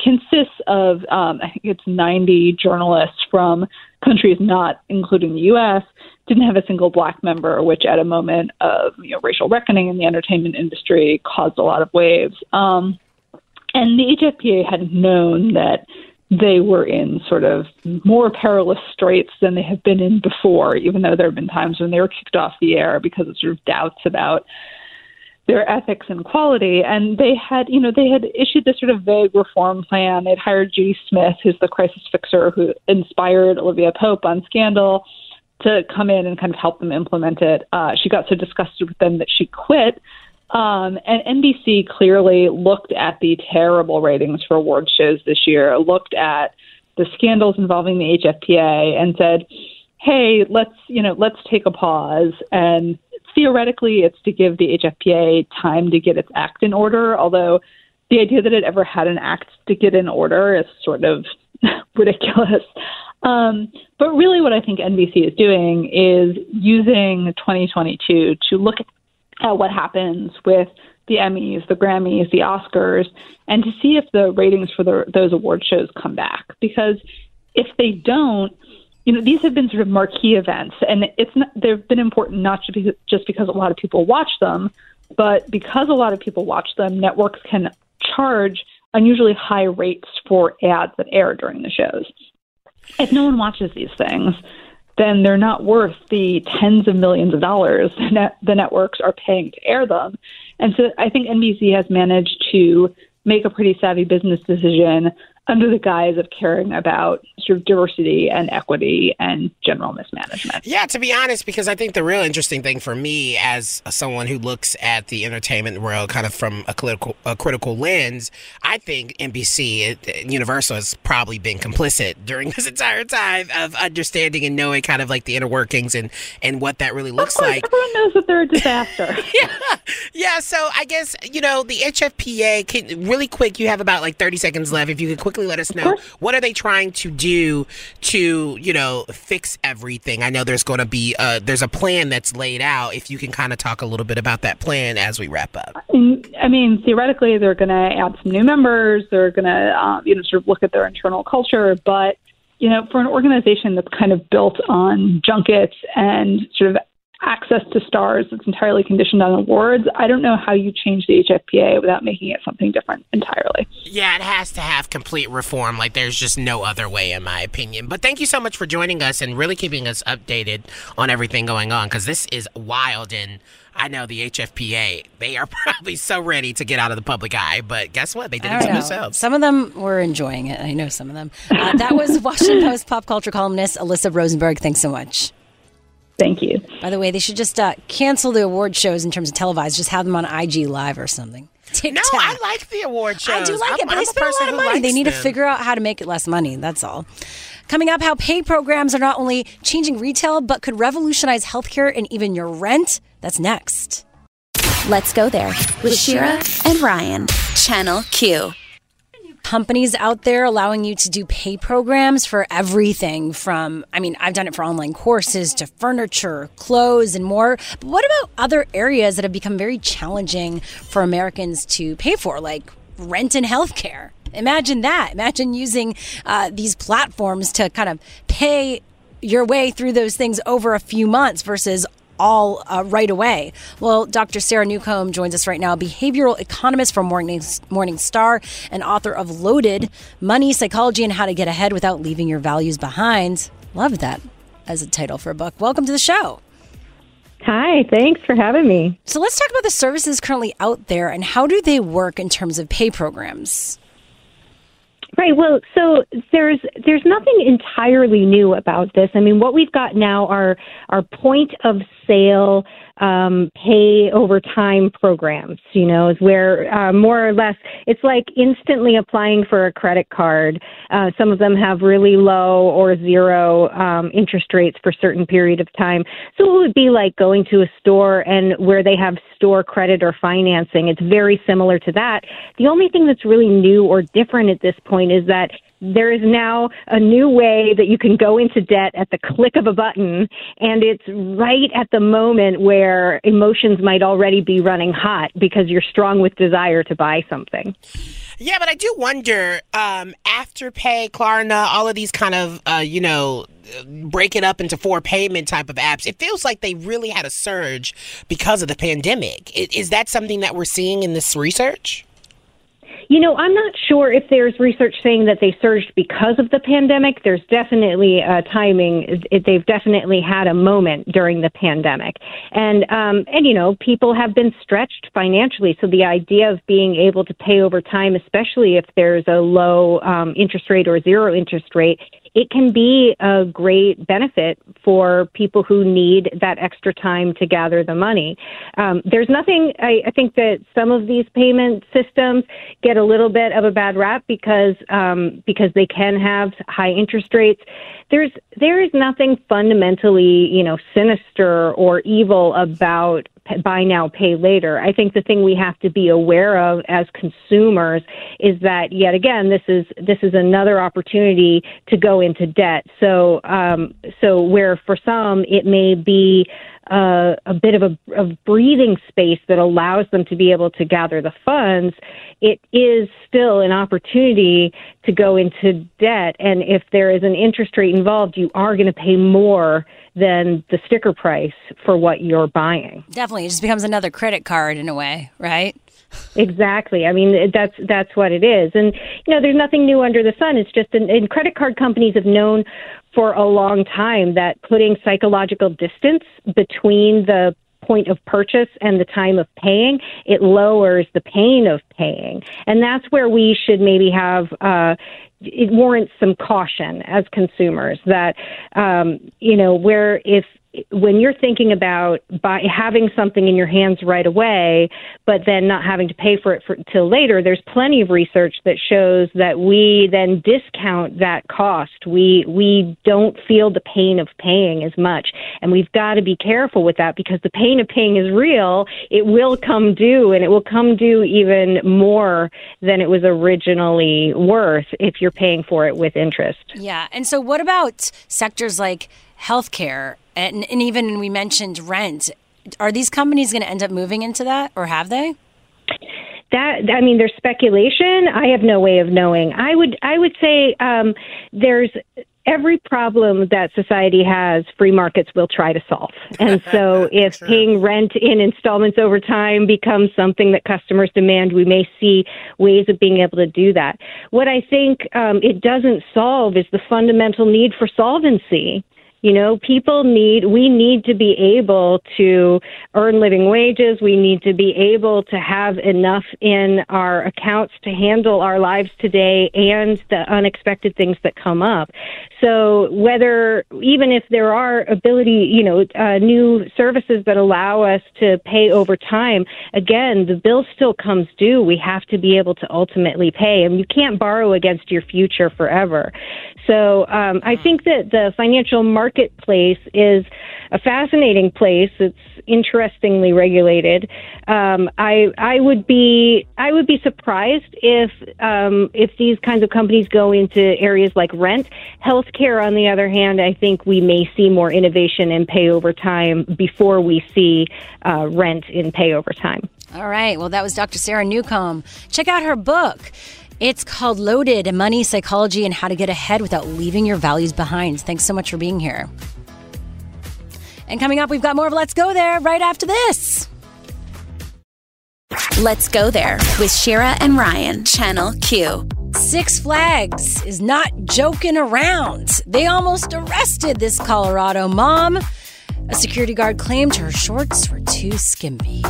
consists of, um, I think it's 90 journalists from countries not including the U.S., didn't have a single black member, which at a moment of you know, racial reckoning in the entertainment industry caused a lot of waves. Um, and the HFPA had known that they were in sort of more perilous straits than they have been in before, even though there have been times when they were kicked off the air because of sort of doubts about their ethics and quality. And they had, you know, they had issued this sort of vague reform plan. They'd hired Judy Smith, who's the crisis fixer who inspired Olivia Pope on Scandal, to come in and kind of help them implement it. Uh, she got so disgusted with them that she quit. Um, and NBC clearly looked at the terrible ratings for award shows this year, looked at the scandals involving the HFPA, and said, "Hey, let's you know, let's take a pause and theoretically, it's to give the HFPA time to get its act in order, although the idea that it ever had an act to get in order is sort of ridiculous. Um, but really, what I think NBC is doing is using 2022 to look at what happens with the Emmys, the Grammys, the Oscars, and to see if the ratings for the, those award shows come back. Because if they don't, you know, these have been sort of marquee events, and it's not, they've been important not just because, just because a lot of people watch them, but because a lot of people watch them, networks can charge unusually high rates for ads that air during the shows. If no one watches these things, then they're not worth the tens of millions of dollars that the networks are paying to air them. And so I think NBC has managed to make a pretty savvy business decision under the guise of caring about sort of diversity and equity and general mismanagement. Yeah, to be honest, because I think the real interesting thing for me as someone who looks at the entertainment world kind of from a critical, a critical lens, I think NBC, uh, Universal, has probably been complicit during this entire time of understanding and knowing kind of like the inner workings and, and what that really looks like. Everyone knows that they're a disaster. yeah. yeah, so I guess, you know, the HFPA, can, really quick, you have about like 30 seconds left. If you could quickly quickly let us know what are they trying to do to you know fix everything? I know there's going to be uh, there's a plan that's laid out. If you can kind of talk a little bit about that plan as we wrap up. I mean, theoretically, they're going to add some new members. They're going to um, you know sort of look at their internal culture, but you know, for an organization that's kind of built on junkets and sort of access to stars that's entirely conditioned on awards. I don't know how you change the HFPA without making it something different entirely. Yeah, it has to have complete reform. Like, there's just no other way, in my opinion. But thank you so much for joining us and really keeping us updated on everything going on because this is wild. And I know the HFPA, they are probably so ready to get out of the public eye. But guess what? They did it to themselves. Some of them were enjoying it. I know some of them. Uh, that was Washington Post pop culture columnist Alyssa Rosenberg. Thanks so much. Thank you. By the way, they should just uh, cancel the award shows in terms of televised. Just have them on IG Live or something. No, I like the award shows. I do like I'm, it, but I'm they a spend a person lot of who money. They likes need to figure out how to make it less money. That's all. Coming up, how pay programs are not only changing retail, but could revolutionize healthcare and even your rent. That's next. Let's go there with Shira and Ryan. Channel Q. companies out there allowing you to do pay programs for everything from I mean I've done it for online courses to furniture, clothes and more. But what about other areas that have become very challenging for Americans to pay for like rent and healthcare? Imagine that. Imagine using uh, these platforms to kind of pay your way through those things over a few months versus all uh, right away. Well, Dr. Sarah Newcomb joins us right now, behavioral economist from Morning, Morningstar and author of Loaded Money, Psychology, and How to Get Ahead Without Leaving Your Values Behind. Love that as a title for a book. Welcome to the show. Hi, thanks for having me. So let's talk about the services currently out there and how do they work in terms of pay programs? Right. Well, so there's there's nothing entirely new about this. I mean, what we've got now are are point of sale um, pay over time programs. You know, is where uh, more or less it's like instantly applying for a credit card. Uh, some of them have really low or zero um, interest rates for certain period of time. So it would be like going to a store and where they have store credit or financing. It's very similar to that. The only thing that's really new or different at this point is that there is now a new way that you can go into debt at the click of a button, and it's right at the moment where emotions might already be running hot because you're strong with desire to buy something. Yeah, but I do wonder, um, Afterpay, Klarna, all of these kind of, uh, you know, break it up into four payment type of apps. It feels like they really had a surge because of the pandemic. Is that something that we're seeing in this research? You know, I'm not sure if there's research saying that they surged because of the pandemic. There's definitely a timing. They've definitely had a moment during the pandemic, and um, and you know, people have been stretched financially. So the idea of being able to pay over time, especially if there's a low um, interest rate or zero interest rate, it can be a great benefit for people who need that extra time to gather the money. Um, there's nothing, I, I, think that some of these payment systems get a little bit of a bad rap because, um, because they can have high interest rates. There's, there is nothing fundamentally, you know, sinister or evil about buy now, pay later. I think the thing we have to be aware of as consumers is that yet again, this is this is another opportunity to go into debt. So um, so where for some it may be uh, a bit of a of breathing space that allows them to be able to gather the funds, it is still an opportunity to go into debt. And if there is an interest rate involved, you are going to pay more than the sticker price for what you're buying. Definitely, it just becomes another credit card in a way, right? Exactly. I mean, that's that's what it is. And you know, there's nothing new under the sun. It's just, and credit card companies have known for a long time that putting psychological distance between the point of purchase and the time of paying, it lowers the pain of paying. And that's where we should maybe have, uh, it warrants some caution as consumers that, um, you know, where if when you're thinking about by having something in your hands right away, but then not having to pay for it for, till later, there's plenty of research that shows that we then discount that cost. We we don't feel the pain of paying as much, and we've got to be careful with that because the pain of paying is real. It will come due, and it will come due even more than it was originally worth if you're paying for it with interest. Yeah, and so what about sectors like healthcare and, and even we mentioned rent. Are these companies going to end up moving into that, or have they? that i mean there's speculation. I have no way of knowing. I would i would say um, there's every problem that society has free markets will try to solve. And so if paying rent in installments over time becomes something that customers demand we may see ways of being able to do that. What i think um, it doesn't solve is the fundamental need for solvency you know, people need, we need to be able to earn living wages. We need to be able to have enough in our accounts to handle our lives today and the unexpected things that come up. So whether, even if there are ability, you know, uh, new services that allow us to pay over time, again, the bill still comes due. We have to be able to ultimately pay and you can't borrow against your future forever. So um, I think that the financial marketplace is a fascinating place. It's interestingly regulated. Um, I I would be I would be surprised if um, if these kinds of companies go into areas like rent. Healthcare, on the other hand, I think we may see more innovation and pay over time before we see uh, rent in pay over time. All right. Well, that was Dr. Sarah Newcomb. Check out her book. It's called Loaded Money, Psychology, and How to Get Ahead Without Leaving Your Values Behind. Thanks so much for being here. And coming up, we've got more of Let's Go There right after this. Let's go there with Shira and Ryan, Channel Q. Six Flags is not joking around. They almost arrested this Colorado mom. A security guard claimed her shorts were too skimpy.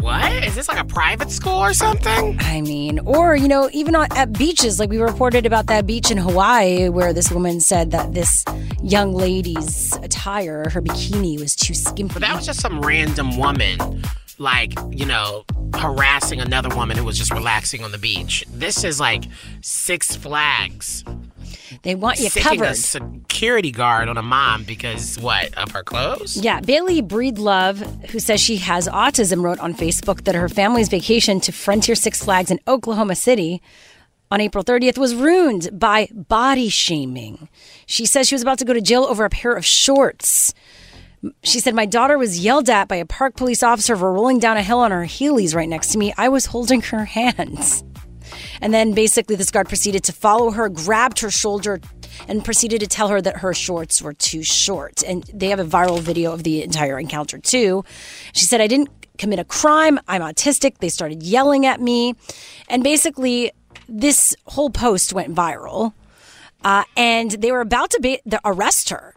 What? Is this like a private school or something? I mean, or, you know, even on, at beaches, like we reported about that beach in Hawaii where this woman said that this young lady's attire, her bikini, was too skimpy. But that was just some random woman, like, you know, harassing another woman who was just relaxing on the beach. This is like Six Flags. They want you Sicking covered. a security guard on a mom because what of her clothes? Yeah, Bailey Breedlove, who says she has autism, wrote on Facebook that her family's vacation to Frontier Six Flags in Oklahoma City on April 30th was ruined by body shaming. She says she was about to go to jail over a pair of shorts. She said, My daughter was yelled at by a park police officer for rolling down a hill on her Heelys right next to me. I was holding her hands. And then basically, this guard proceeded to follow her, grabbed her shoulder, and proceeded to tell her that her shorts were too short. And they have a viral video of the entire encounter, too. She said, I didn't commit a crime. I'm autistic. They started yelling at me. And basically, this whole post went viral. Uh, and they were about to be- arrest her.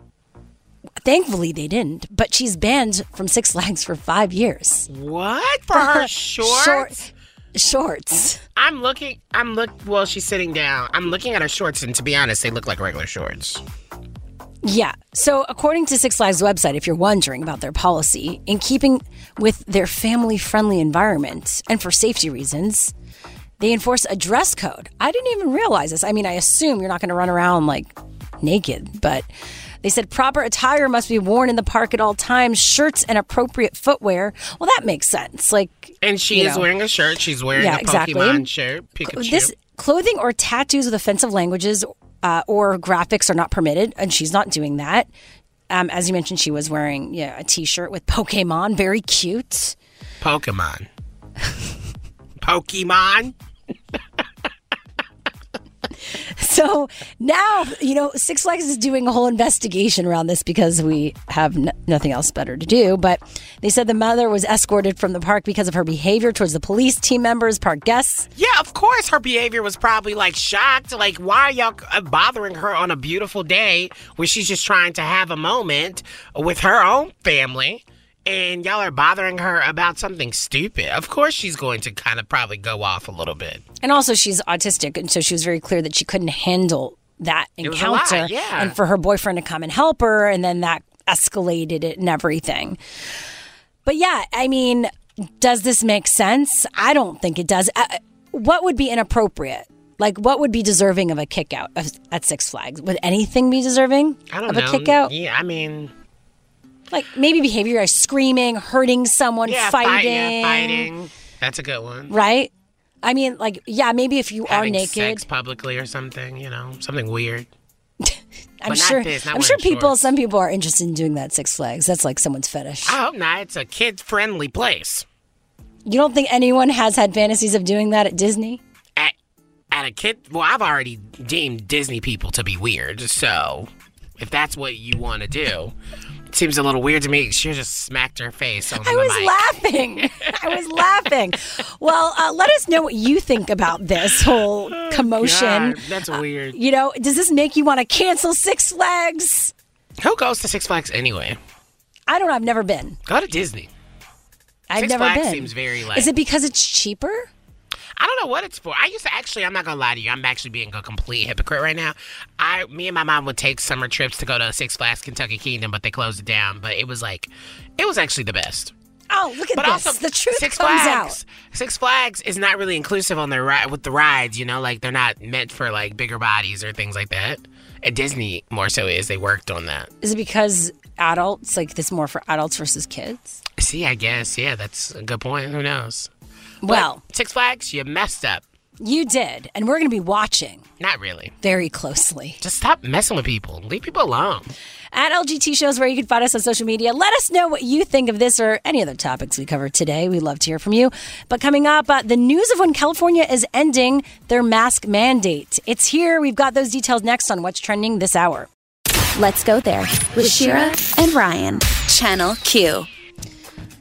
Thankfully, they didn't. But she's banned from Six Flags for five years. What? For her shorts? Short- shorts. I'm looking. I'm look. Well, she's sitting down. I'm looking at her shorts, and to be honest, they look like regular shorts. Yeah. So, according to Six Flags website, if you're wondering about their policy, in keeping with their family friendly environment and for safety reasons, they enforce a dress code. I didn't even realize this. I mean, I assume you're not going to run around like naked, but they said proper attire must be worn in the park at all times, shirts and appropriate footwear. Well, that makes sense. Like, And she is know. wearing a shirt. She's wearing Yeah, a exactly. Pokemon shirt. Pikachu. This clothing or tattoos with offensive languages uh, or graphics are not permitted, and she's not doing that. Um, as you mentioned, she was wearing yeah, a T-shirt with Pokemon, very cute. Pokemon. Pokemon. So now, you know, Six Flags is doing a whole investigation around this because we have n- nothing else better to do. But they said the mother was escorted from the park because of her behavior towards the police, team members, park guests. Yeah, of course her behavior was probably like shocked. Like, why are y'all uh, bothering her on a beautiful day where she's just trying to have a moment with her own family? And y'all are bothering her about something stupid. Of course, she's going to kind of probably go off a little bit. And also, she's autistic, and so she was very clear that she couldn't handle that It was lot, encounter. yeah. And for her boyfriend to come and help her, and then that escalated it and everything. But yeah, I mean, does this make sense? I don't think it does. Uh, what would be inappropriate? Like, what would be deserving of a kick out at Six Flags? Would anything be deserving I don't of know. a kick out? Yeah, I mean, Like maybe behavior like screaming, hurting someone, yeah, fight- fighting, yeah, fighting. That's a good one. right? I mean, like, yeah, maybe if you Having are naked, sex publicly or something, you know, something weird. I'm But sure. this, I'm sure people. shorts. Some people are interested in doing that. Six Flags. That's like someone's fetish. I hope not. It's a kid-friendly place. You don't think anyone has had fantasies of doing that at Disney? At at a kid, well, I've already deemed Disney people to be weird. So, if that's what you want to do, seems a little weird to me. She just smacked her face on I the was mic. laughing. I was laughing. Well, uh, let us know what you think about this whole commotion. God, that's weird. You know, does this make you want to cancel Six Flags? Who goes to Six Flags anyway? I don't know. I've never been. Go to Disney. I've Six never Flags been. seems very like. Is it because it's cheaper? I don't know what it's for. I used to actually. I'm not gonna lie to you. I'm actually being a complete hypocrite right now. I, me and my mom would take summer trips to go to Six Flags Kentucky Kingdom, but they closed it down. But it was like, it was actually the best. Oh, look at But this. also, the truth Six comes Flags, out. Six Flags is not really inclusive on their ride with the rides. You know, like they're not meant for like bigger bodies or things like that. At Disney, more so is they worked on that. Is it because adults like this more for adults versus kids? See, I guess, yeah, that's a good point. Who knows? Well, Six Flags, you messed up. you did, and we're going to be watching Not really. very closely. Just stop messing with people. Leave people alone. At LGT shows where you can find us on social media. Let us know what you think of this or any other topics we covered today. We'd love to hear from you. But coming up, uh, the news of when California is ending their mask mandate. It's here. We've got those details next on what's trending this hour. Let's go there with Shira and Ryan, Channel Q.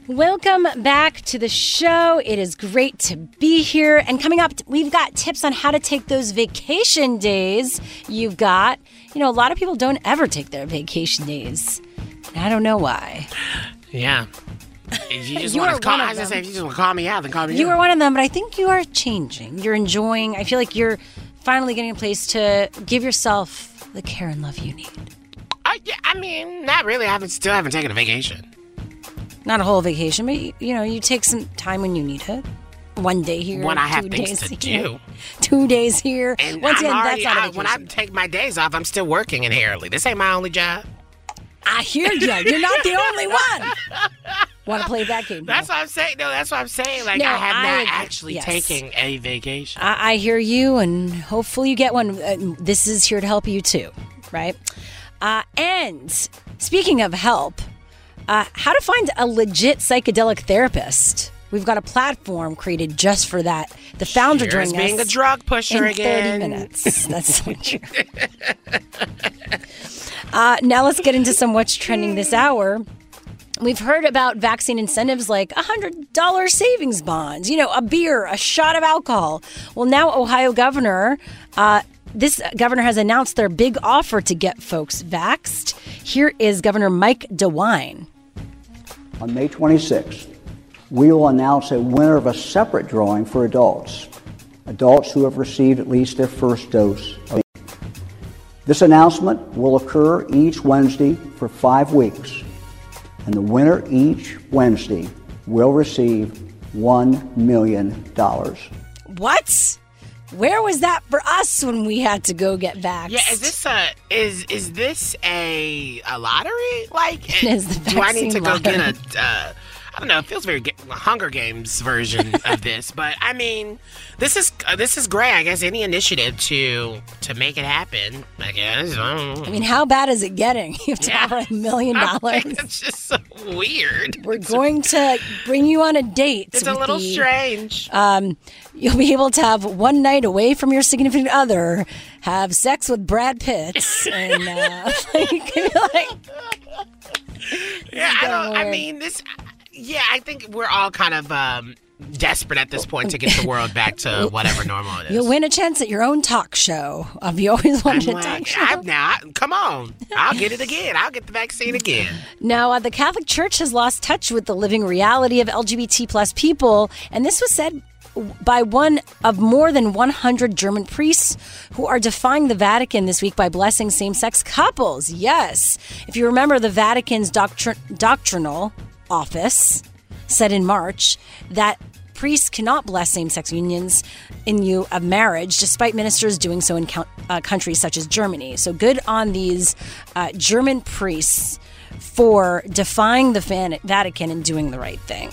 Welcome back to the show. It is great to be here. And coming up, we've got tips on how to take those vacation days you've got. You know, a lot of people don't ever take their vacation days. I don't know why. Yeah. If you just You want to call, I was say, if you just want to call me out, then call me You out. are one of them, but I think you are changing. You're enjoying. I feel like you're finally getting a place to give yourself the care and love you need. I, yeah, I mean, not really. I haven't still haven't taken a vacation. Not a whole vacation, but you, you know, you take some time when you need it. One day here, When I have two things days to here, do. Two days here. And Once I'm again, already, that's not a I, when I take my days off, I'm still working inherently. This ain't my only job. I hear you. You're not the only one. Want to play that game? That's what I'm saying. No, that's what I'm saying. Like No, I have I not actually Yes. taking a vacation. I, I hear you, and hopefully you get one. Uh, this is here to help you too, right? Uh, and speaking of help, uh, how to find a legit psychedelic therapist. We've got a platform created just for that. The founder joining being us a drug pusher in again. 30 minutes. That's so true. uh, now let's get into some what's trending this hour. We've heard about vaccine incentives like a $100 savings bonds, you know, a beer, a shot of alcohol. Well, now Ohio governor, uh, this governor has announced their big offer to get folks vaxxed. Here is Governor Mike DeWine. On May 26th, we will announce a winner of a separate drawing for adults, adults who have received at least their first dose. This announcement will occur each Wednesday for five weeks, and the winner each Wednesday will receive $1 million. What? Where was that for us when we had to go get vaxxed? Yeah, is this a is is this a a lottery? Like, It is the do I need to go get a? Uh, I don't know. It feels very ga- Hunger Games version of this, but I mean, this is uh, this is great. I guess any initiative to to make it happen. I guess. I. I mean, how bad is it getting? You have to offer a million dollars. It's just so weird. We're going to bring you on a date. It's a little the- strange. Um, you'll be able to have one night away from your significant other, have sex with Brad Pitt, and uh, like, like, Yeah, I don't. I mean, this. Yeah, I think we're all kind of um, desperate at this point to get the world back to whatever normal it is. you'll win a chance at your own talk show. Have you always wanted I'm a talk show? I'm now, I- come on. I'll get it again. I'll get the vaccine again. Now, uh, the Catholic Church has lost touch with the living reality of LGBT plus people, and this was said by one of more than 100 German priests who are defying the Vatican this week by blessing same-sex couples. Yes, if you remember, the Vatican's doctri- doctrinal office said in March that priests cannot bless same-sex unions in lieu of marriage, despite ministers doing so in count- uh, countries such as Germany. So good on these uh, German priests for defying the Vatican and doing the right thing.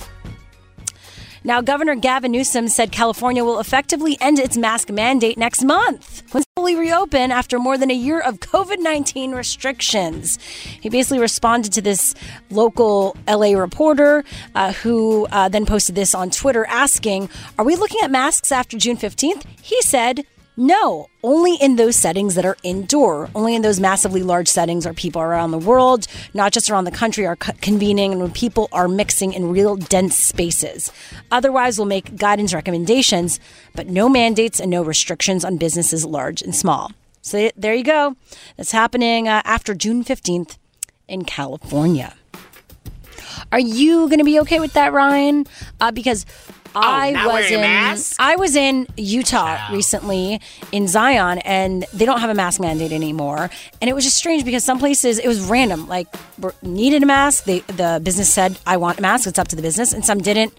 Now, Governor Gavin Newsom said California will effectively end its mask mandate next month reopen after more than a year of COVID 19 restrictions. He basically responded to this local LA reporter uh, who uh, then posted this on Twitter asking, Are we looking at masks after June 15th? He said, no, only in those settings that are indoor. Only in those massively large settings where people around the world, not just around the country, are convening and when people are mixing in real dense spaces. Otherwise, we'll make guidance recommendations, but no mandates and no restrictions on businesses large and small. So there you go. That's happening uh, after June 15th in California. Are you going to be okay with that, Ryan? Uh, because I not was in mask? I was in Utah recently in Zion, and they don't have a mask mandate anymore. And it was just strange because some places it was random. Like needed a mask, they, the business said, "I want a mask." It's up to the business, and some didn't.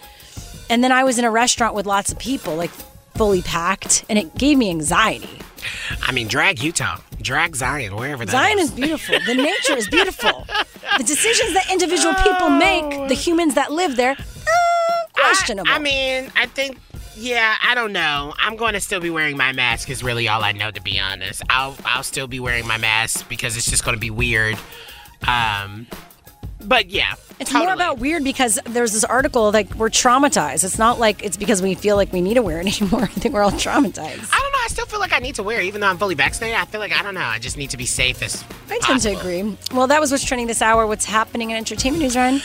And then I was in a restaurant with lots of people, like fully packed, and it gave me anxiety. I mean, drag Utah, drag Zion, wherever that Zion is. is beautiful. The nature is beautiful. The decisions that individual people make, the humans that live there, uh, questionable. I mean, I think, yeah, I don't know. I'm going to still be wearing my mask. Is really all I know, to be honest. I'll I'll still be wearing my mask because it's just going to be weird. Um, but yeah, It's totally. more about weird because there's this article like we're traumatized. It's not like it's because we feel like we need to wear it anymore. I think we're all traumatized. I don't know. I still feel like I need to wear, it, even though I'm fully vaccinated. I feel like I don't know. I just need to be safe as I tend to agree. Well, that was what's trending this hour. What's happening in entertainment news, Ryan?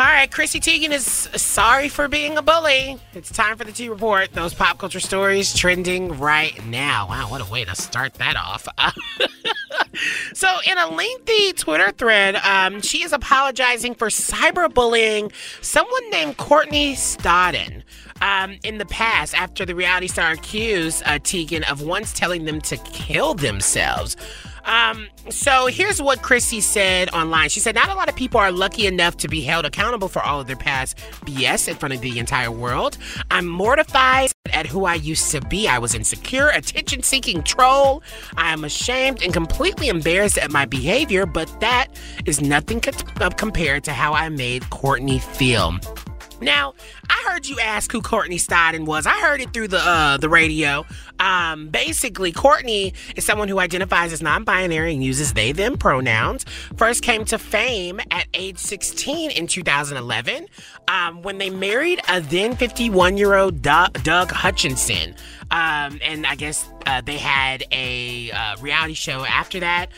All right, Chrissy Teigen is sorry for being a bully. It's time for the T Report. Those pop culture stories trending right now. Wow, what a way to start that off. so, in a lengthy Twitter thread, um, she is apologizing for cyberbullying someone named Courtney Stodden. Um, in the past, after the reality star accused uh, Teigen of once telling them to kill themselves. Um, so here's what Chrissy said online. She said, Not a lot of people are lucky enough to be held accountable for all of their past BS in front of the entire world. I'm mortified at who I used to be. I was insecure, attention seeking troll. I am ashamed and completely embarrassed at my behavior, but that is nothing co- compared to how I made Courtney feel. Now, I heard you ask who Courtney Stodden was. I heard it through the uh, the radio. Um, basically, Courtney is someone who identifies as non-binary and uses they them pronouns. First came to fame at age 16 in 2011 um, when they married a then 51 year old Doug, Doug Hutchinson. Um, and I guess uh, they had a uh, reality show after that.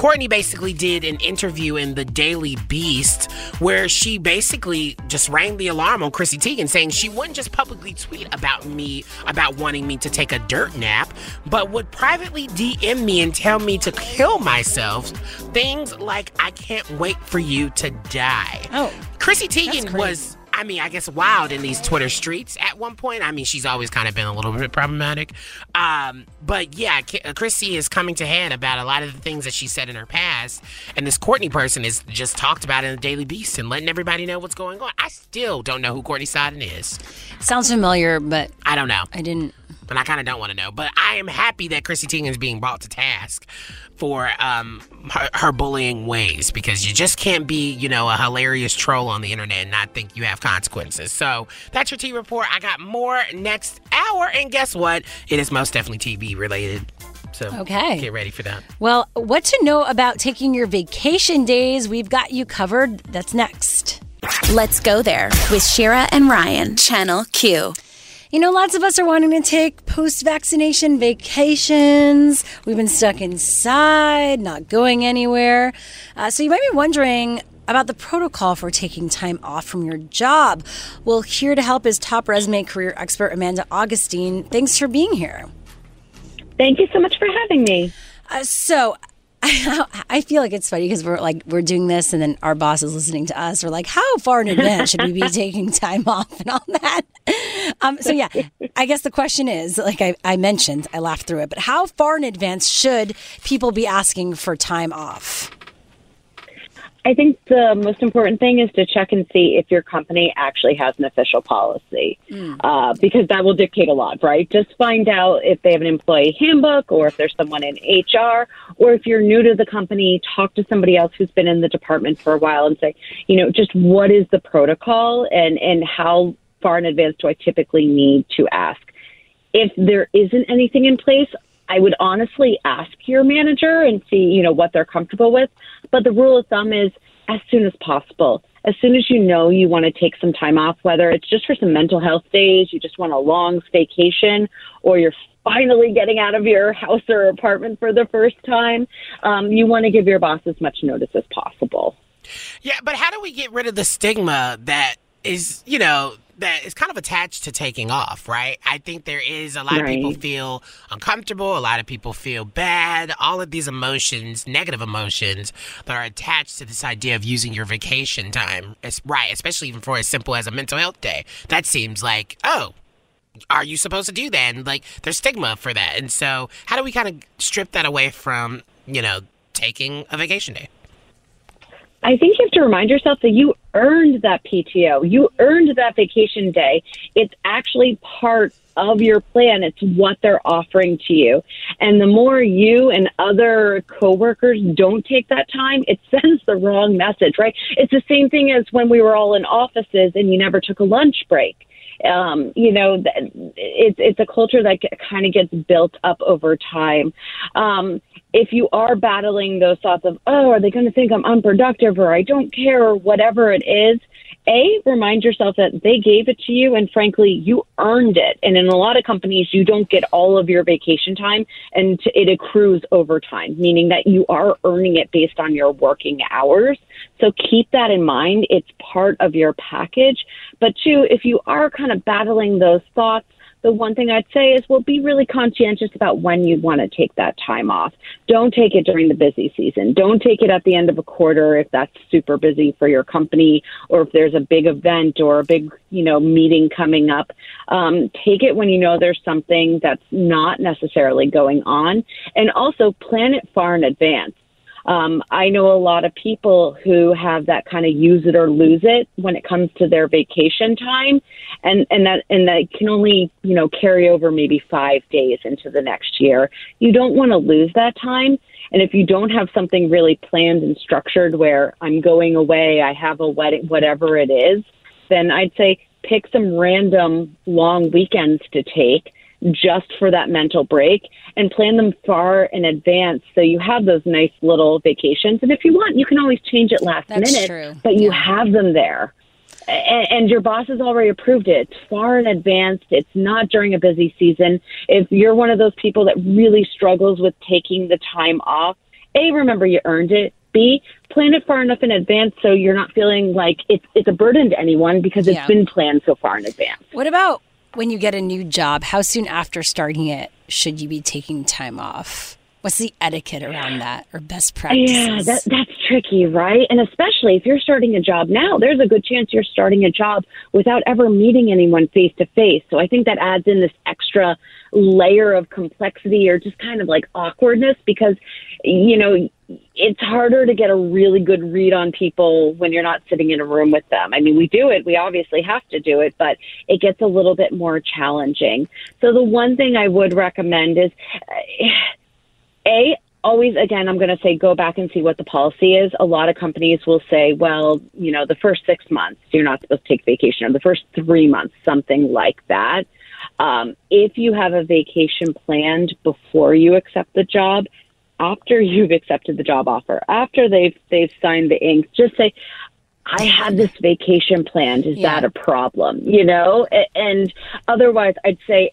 Courtney basically did an interview in the Daily Beast where she basically just rang the alarm on Chrissy Teigen saying she wouldn't just publicly tweet about me, about wanting me to take a dirt nap, but would privately DM me and tell me to kill myself. Things like, I can't wait for you to die. Oh. Chrissy Teigen was I mean, I guess wild in these Twitter streets at one point. I mean, she's always kind of been a little bit problematic. Um, but yeah, uh, Chrissy is coming to hand about a lot of the things that she said in her past. And this Courtney person is just talked about in the Daily Beast and letting everybody know what's going on. I still don't know who Courtney Stodden is. Sounds familiar, but I don't know. I didn't. And I kind of don't want to know. But I am happy that Chrissy Teigen is being brought to task for um, her, her, bullying ways because you just can't be, you know, a hilarious troll on the internet and not think you have consequences. So that's your T report. I got more next hour, and guess what? It is most definitely TV related. So okay. get ready for that. Well, what to know about taking your vacation days? We've got you covered. That's next. Let's go there with Shira and Ryan, Channel Q. You know, lots of us are wanting to take post vaccination vacations. We've been stuck inside, not going anywhere. Uh, so you might be wondering about the protocol for taking time off from your job. Well, here to help is TopResume career expert Amanda Augustine. Thanks for being here. Thank you so much for having me. Uh, so, I feel like it's funny because we're like we're doing this, and then our boss is listening to us. We're like, how far in advance should we be taking time off and all that? Um, so yeah, I guess the question is, like I, I mentioned, I laughed through it, but how far in advance should people be asking for time off? I think the most important thing is to check and see if your company actually has an official policy, mm. uh, because that will dictate a lot, right? Just find out if they have an employee handbook or if there's someone in HR, or if you're new to the company, talk to somebody else who's been in the department for a while and say, you know, just what is the protocol and, and how far in advance do I typically need to ask? If there isn't anything in place, I would honestly ask your manager and see, you know, what they're comfortable with. But the rule of thumb is as soon as possible. As soon as you know you want to take some time off, whether it's just for some mental health days, you just want a long vacation, or you're finally getting out of your house or apartment for the first time, um, you want to give your boss as much notice as possible. Yeah, but how do we get rid of the stigma that is, you know, that is kind of attached to taking off, right? I think there is a lot right. of people feel uncomfortable, a lot of people feel bad, all of these emotions, negative emotions that are attached to this idea of using your vacation time. It's right, especially even for as simple as a mental health day. That seems like, oh, are you supposed to do that? And like there's stigma for that. And so how do we kind of strip that away from, you know, taking a vacation day? I think you have to remind yourself that you earned that PTO. You earned that vacation day. It's actually part of your plan. It's what they're offering to you. And the more you and other coworkers don't take that time, it sends the wrong message, right? It's the same thing as when we were all in offices and you never took a lunch break. Um, you know, it's it's a culture that kind of gets built up over time. Um, if you are battling those thoughts of, oh, are they going to think I'm unproductive or I don't care or whatever it is, A, remind yourself that they gave it to you and frankly, you earned it. And in a lot of companies, you don't get all of your vacation time and it accrues over time, meaning that you are earning it based on your working hours. So keep that in mind. It's part of your package. But two, if you are kind of battling those thoughts, the one thing I'd say is, well, be really conscientious about when you want to take that time off. Don't take it during the busy season. Don't take it at the end of a quarter if that's super busy for your company or if there's a big event or a big, you know, meeting coming up. Um, take it when you know there's something that's not necessarily going on and also plan it far in advance. Um, I know a lot of people who have that kind of use it or lose it when it comes to their vacation time, and and that and that can only you know carry over maybe five days into the next year. You don't want to lose that time, and if you don't have something really planned and structured, where I'm going away, I have a wedding, whatever it is, then I'd say pick some random long weekends to take just for that mental break and plan them far in advance so you have those nice little vacations. And if you want, you can always change it last That's minute, true. but you have them there. And, and your boss has already approved it. It's far in advance. It's not during a busy season. If you're one of those people that really struggles with taking the time off, A, remember you earned it. B, plan it far enough in advance so you're not feeling like it's it's a burden to anyone because it's Yeah. been planned so far in advance. What about when you get a new job? How soon after starting it should you be taking time off? What's the etiquette around that or best practices? Yeah, that, that's tricky, right? And especially if you're starting a job now, there's a good chance you're starting a job without ever meeting anyone face to face. So I think that adds in this extra layer of complexity or just kind of like awkwardness because, you know, it's harder to get a really good read on people when you're not sitting in a room with them. I mean, we do it. We obviously have to do it, but it gets a little bit more challenging. So the one thing I would recommend is, uh, a always again i'm going to say go back and see what the policy is a lot of companies will say well you know the first six months you're not supposed to take vacation or the first three months something like that um, if you have a vacation planned before you accept the job after you've accepted the job offer after they've they've signed the ink just say I had this vacation planned. Is that a problem? You know, and otherwise, I'd say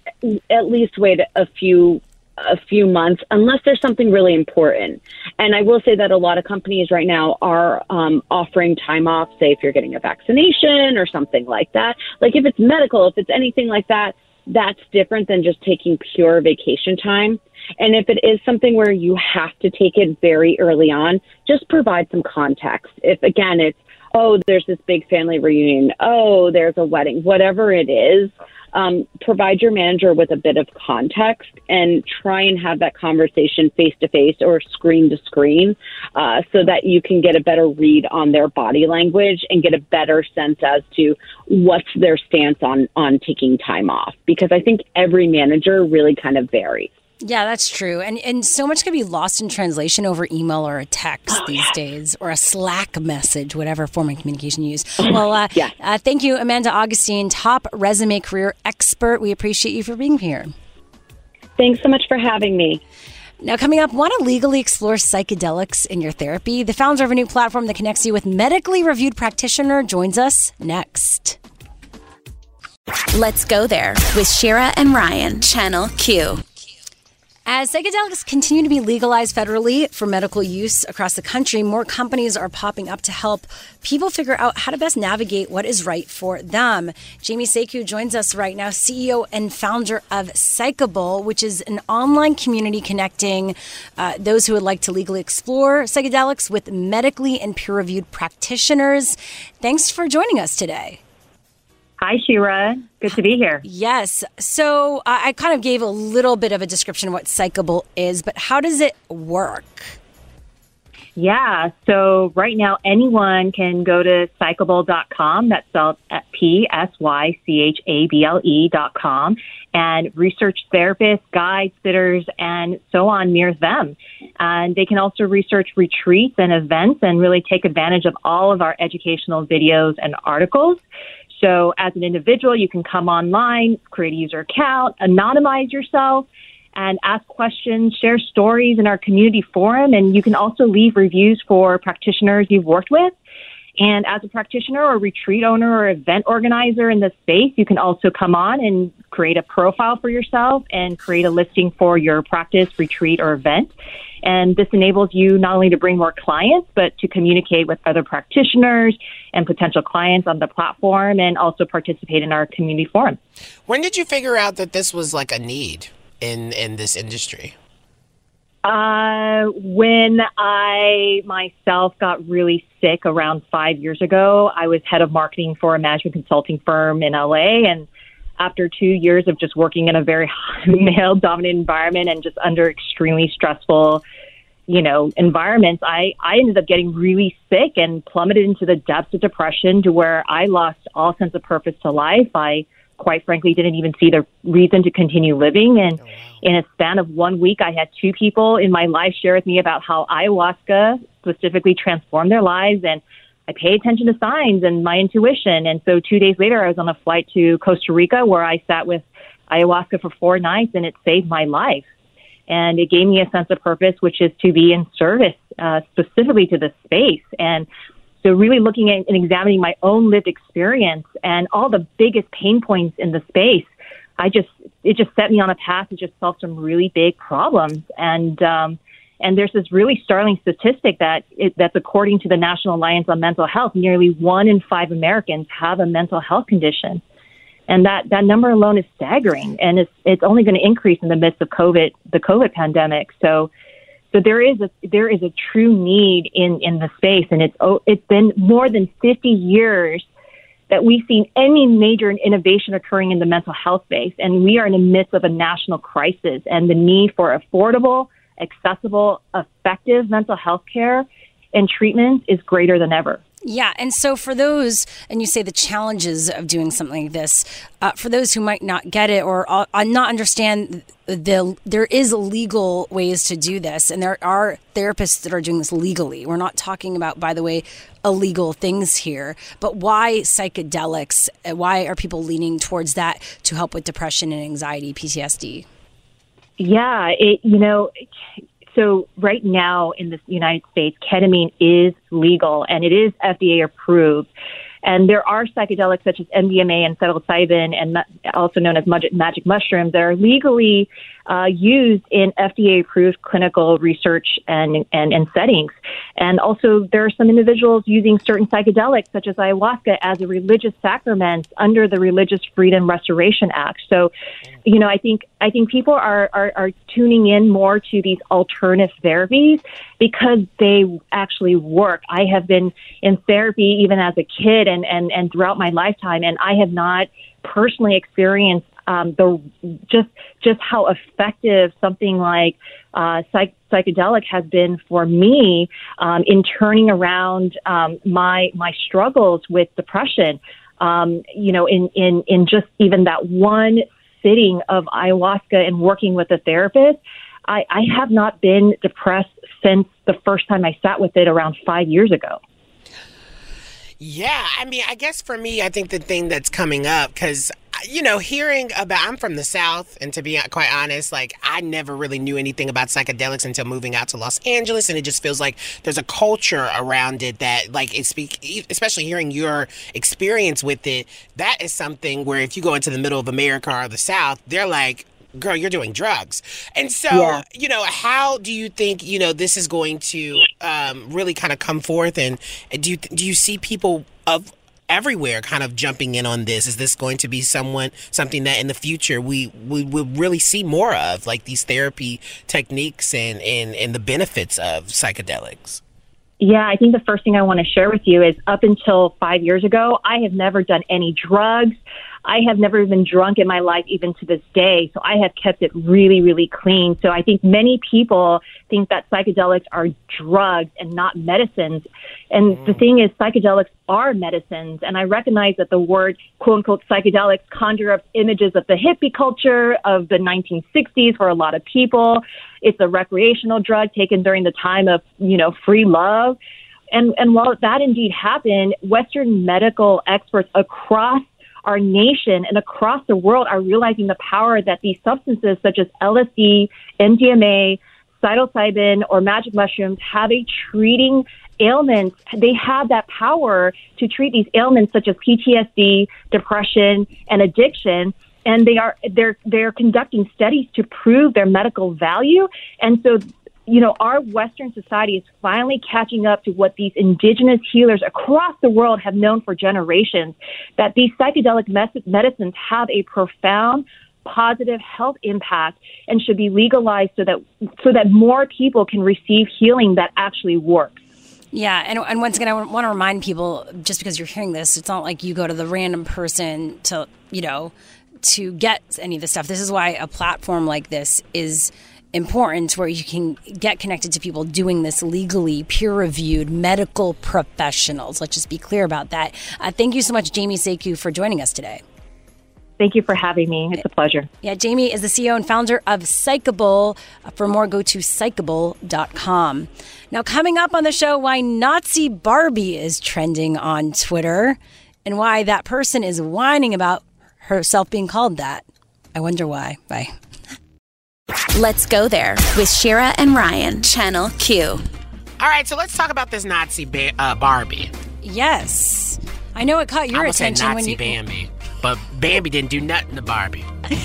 at least wait a few a few months unless there's something really important. And I will say that a lot of companies right now are um, offering time off. Say if you're getting a vaccination or something like that. Like if it's medical, if it's anything like that, that's different than just taking pure vacation time. And if it is something where you have to take it very early on, just provide some context. If again, it's, oh, there's this big family reunion, oh, there's a wedding, whatever it is, um, provide your manager with a bit of context and try and have that conversation face to face or screen to screen uh, so that you can get a better read on their body language and get a better sense as to what's their stance on, on taking time off. Because I think every manager really kind of varies. Yeah, that's true. And and so much can be lost in translation over email or a text Oh, these days or a Slack message, whatever form of communication you use. Well, uh, uh, thank you, Amanda Augustine, TopResume career expert. We appreciate you for being here. Thanks so much for having me. Now, coming up, want to legally explore psychedelics in your therapy? The founder of a new platform that connects you with medically reviewed practitioner joins us next. Let's go there with Shira and Ryan, Channel Q. As psychedelics continue to be legalized federally for medical use across the country, more companies are popping up to help people figure out how to best navigate what is right for them. Jamie Seku joins us right now, CEO and founder of Psychable, which is an online community connecting uh, those who would like to legally explore psychedelics with medically and peer reviewed practitioners. Thanks for joining us today. Hi, Shira. Good to be here. Yes. So I I kind of gave a little bit of a description of what Psychable is, but how does it work? Yeah. So right now, anyone can go to psychable.com. That's spelled P S Y C H A B L E dot com and research therapists, guides, sitters, and so on near them. And they can also research retreats and events and really take advantage of all of our educational videos and articles. So as an individual, you can come online, create a user account, anonymize yourself, and ask questions, share stories in our community forum, and you can also leave reviews for practitioners you've worked with. And as a practitioner or retreat owner or event organizer in this space, you can also come on and create a profile for yourself and create a listing for your practice, retreat, or event. And this enables you not only to bring more clients, but to communicate with other practitioners and potential clients on the platform and also participate in our community forum. When did you figure out that this was like a need in, in this industry? Uh, when I myself got really sick around five years ago, I was head of marketing for a management consulting firm in LA. And after two years of just working in a very male dominated environment and just under extremely stressful, you know, environments, I, I ended up getting really sick and plummeted into the depths of depression to where I lost all sense of purpose to life. I, quite frankly didn't even see the reason to continue living. And in a span of one week, I had two people in my life share with me about how ayahuasca specifically transformed their lives. And I pay attention to signs and my intuition. And so two days later, I was on a flight to Costa Rica where I sat with ayahuasca for four nights and it saved my life. And it gave me a sense of purpose, which is to be in service uh, specifically to the space. And so really looking at and examining my own lived experience and all the biggest pain points in the space, I just it just set me on a path to just solve some really big problems. And um, and there's this really startling statistic that it, that's according to the National Alliance on Mental Health, nearly one in five Americans have a mental health condition. And that, that number alone is staggering, and it's it's only going to increase in the midst of COVID, the COVID pandemic. So, so there is a there is a true need in in the space, and it's oh, it's been more than 50 years that we've seen any major innovation occurring in the mental health space, and we are in the midst of a national crisis, and the need for affordable, accessible, effective mental health care and treatment is greater than ever. Yeah, and so for those, and you say the challenges of doing something like this, uh, for those who might not get it or uh, not understand, the there is legal ways to do this, and there are therapists that are doing this legally. We're not talking about, by the way, illegal things here, but why psychedelics? Uh, why are people leaning towards that to help with depression and anxiety, PTSD? Yeah, it you know so right now in the United States, ketamine is legal and it is FDA approved. And there are psychedelics such as MDMA and psilocybin, and also known as magic mushrooms, that are legally uh, used in FDA approved clinical research and, and, and settings. And also, there are some individuals using certain psychedelics, such as ayahuasca, as a religious sacrament under the Religious Freedom Restoration Act. So, you know, I think I think people are, are, are tuning in more to these alternative therapies because they actually work. I have been in therapy even as a kid and, and, and throughout my lifetime, and I have not personally experienced um, the just just how effective something like uh, psych- psychedelic has been for me um, in turning around um, my my struggles with depression. Um, you know, in in in just even that one sitting of ayahuasca and working with a therapist, I, I have not been depressed since the first time I sat with it around five years ago. Yeah, I mean, I guess for me, I think the thing that's coming up, because, uh, you know, hearing about, I'm from the South, and to be uh, quite honest, like, I never really knew anything about psychedelics until moving out to Los Angeles, and it just feels like there's a culture around it that, like, it speak, especially hearing your experience with it, that is something where if you go into the middle of America or the South, they're like, girl, you're doing drugs. And so, yeah. you know, how do you think, you know, this is going to um, really kind of come forth? And do you, do you see people of everywhere kind of jumping in on this? Is this going to be someone, something that in the future we, we will really see more of, like these therapy techniques and, and, and the benefits of psychedelics? Yeah, I think the first thing I want to share with you is up until five years ago, I have never done any drugs. I have never been drunk in my life, even to this day. So I have kept it really, really clean. So I think many people think that psychedelics are drugs and not medicines. And mm. the thing is, psychedelics are medicines. And I recognize that the word quote unquote psychedelics conjure up images of the hippie culture of the 1960s for a lot of people. It's a recreational drug taken during the time of, you know, free love. And, and while that indeed happened, Western medical experts across our nation and across the world are realizing the power that these substances such as LSD, MDMA, psilocybin, or magic mushrooms have a treating ailments, they have that power to treat these ailments such as PTSD, depression, and addiction. And they are they're they're conducting studies to prove their medical value. And so you know, our Western society is finally catching up to what these indigenous healers across the world have known for generations that these psychedelic medicines have a profound positive health impact and should be legalized so that so that more people can receive healing that actually works. Yeah, and, and once again, I want to remind people just because you're hearing this, it's not like you go to the random person to, you know, to get any of this stuff. This is why a platform like this is important where you can get connected to people doing this legally, peer reviewed medical professionals. Let's just be clear about that. Uh, thank you so much, Jamie Seku, for joining us today. Thank you for having me. It's a pleasure. Yeah, Jamie is the CEO and founder of Psychable. Uh, for more, go to psychable.com. Now, coming up on the show, why Nazi Barbie is trending on Twitter and why that person is whining about herself being called that. I wonder why. Bye. Let's go there with Shira and Ryan, Channel Q. All right, so let's talk about this Nazi ba- uh, Barbie. Yes. I know it caught your I attention Nazi when you. Bambi, but Bambi didn't do nothing to Barbie.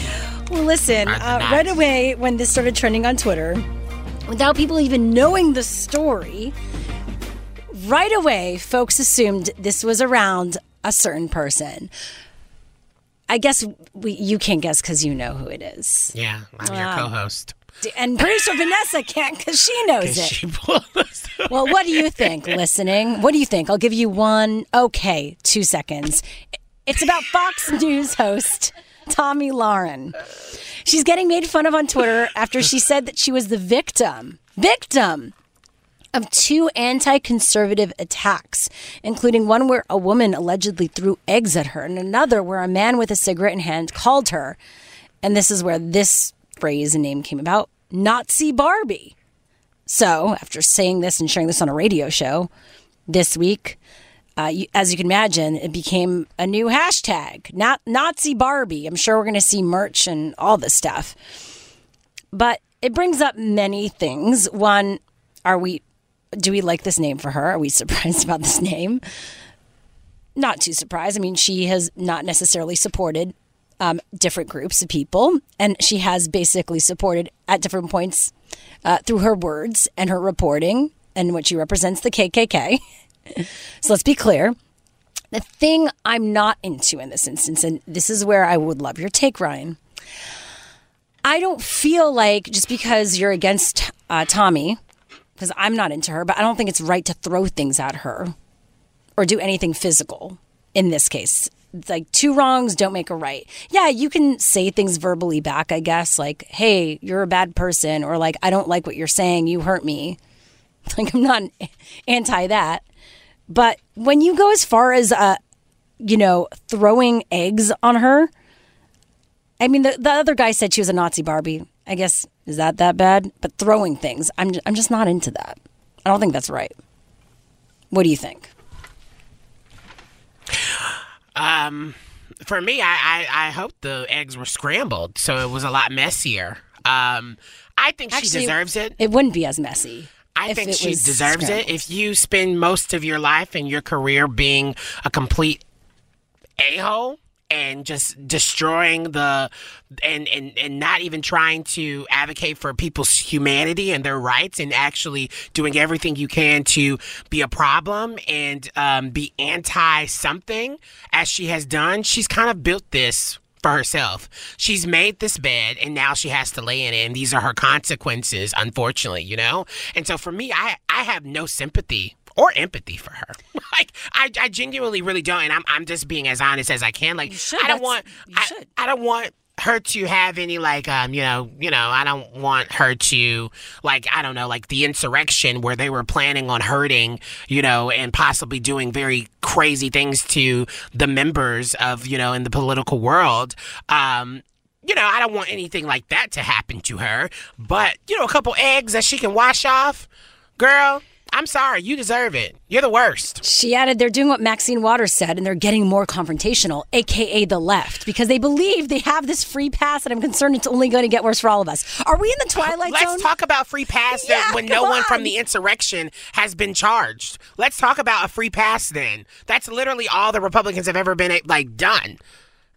Well, listen, uh, right away when this started trending on Twitter, without people even knowing the story, right away, folks assumed this was around a certain person. I guess we, you can't guess because you know who it is. Yeah, I'm your co-host. And producer Vanessa can't because she knows it. she well, what do you think, listening? What do you think? I'll give you one, okay, two seconds. It's about Fox News host Tomi Lahren. She's getting made fun of on Twitter after she said that she was the victim, victim of two anti conservative attacks, including one where a woman allegedly threw eggs at her, and another where a man with a cigarette in hand called her. And this is where this phrase and name came about Nazi Barbie. So, after saying this and sharing this on a radio show this week, uh, you, as you can imagine, it became a new hashtag, not Nazi Barbie. I'm sure we're going to see merch and all this stuff. But it brings up many things. One, are we, do we like this name for her? Are we surprised about this name? Not too surprised. I mean, she has not necessarily supported um, different groups of people, and she has basically supported at different points uh, through her words and her reporting and what she represents the KKK. so let's be clear. The thing I'm not into in this instance, and this is where I would love your take, Ryan. I don't feel like just because you're against uh, Tomi, because I'm not into her, but I don't think it's right to throw things at her or do anything physical in this case. It's like two wrongs don't make a right. Yeah, you can say things verbally back, I guess, like, hey, you're a bad person, or like, I don't like what you're saying, you hurt me. Like, I'm not anti that. But when you go as far as, uh, you know, throwing eggs on her, I mean, the, the other guy said she was a Nazi Barbie. I guess, is that that bad? But throwing things, I'm, I'm just not into that. I don't think that's right. What do you think? Um, for me, I, I I hope the eggs were scrambled, so it was a lot messier. Um, I think Actually, she deserves it. It wouldn't be as messy. I think she deserves scrambled. it. If you spend most of your life and your career being a complete a hole and just destroying the and, and and not even trying to advocate for people's humanity and their rights and actually doing everything you can to be a problem and um, be anti something as she has done she's kind of built this for herself. She's made this bed and now she has to lay in it and these are her consequences unfortunately, you know? And so for me I I have no sympathy or empathy for her. like I, I genuinely really don't and I'm I'm just being as honest as I can. Like I don't want I, should. I don't want her to have any like um you know you know I don't want her to like I don't know like the insurrection where they were planning on hurting you know and possibly doing very crazy things to the members of you know in the political world um you know I don't want anything like that to happen to her but you know a couple eggs that she can wash off girl I'm sorry, you deserve it. You're the worst. She added, they're doing what Maxine Waters said, and they're getting more confrontational, aka the left, because they believe they have this free pass, and I'm concerned it's only going to get worse for all of us. Are we in the twilight zone? Let's talk about free pass then Yeah, when no come one from the insurrection has been charged. Let's talk about a free pass then. That's literally all the Republicans have ever been like done.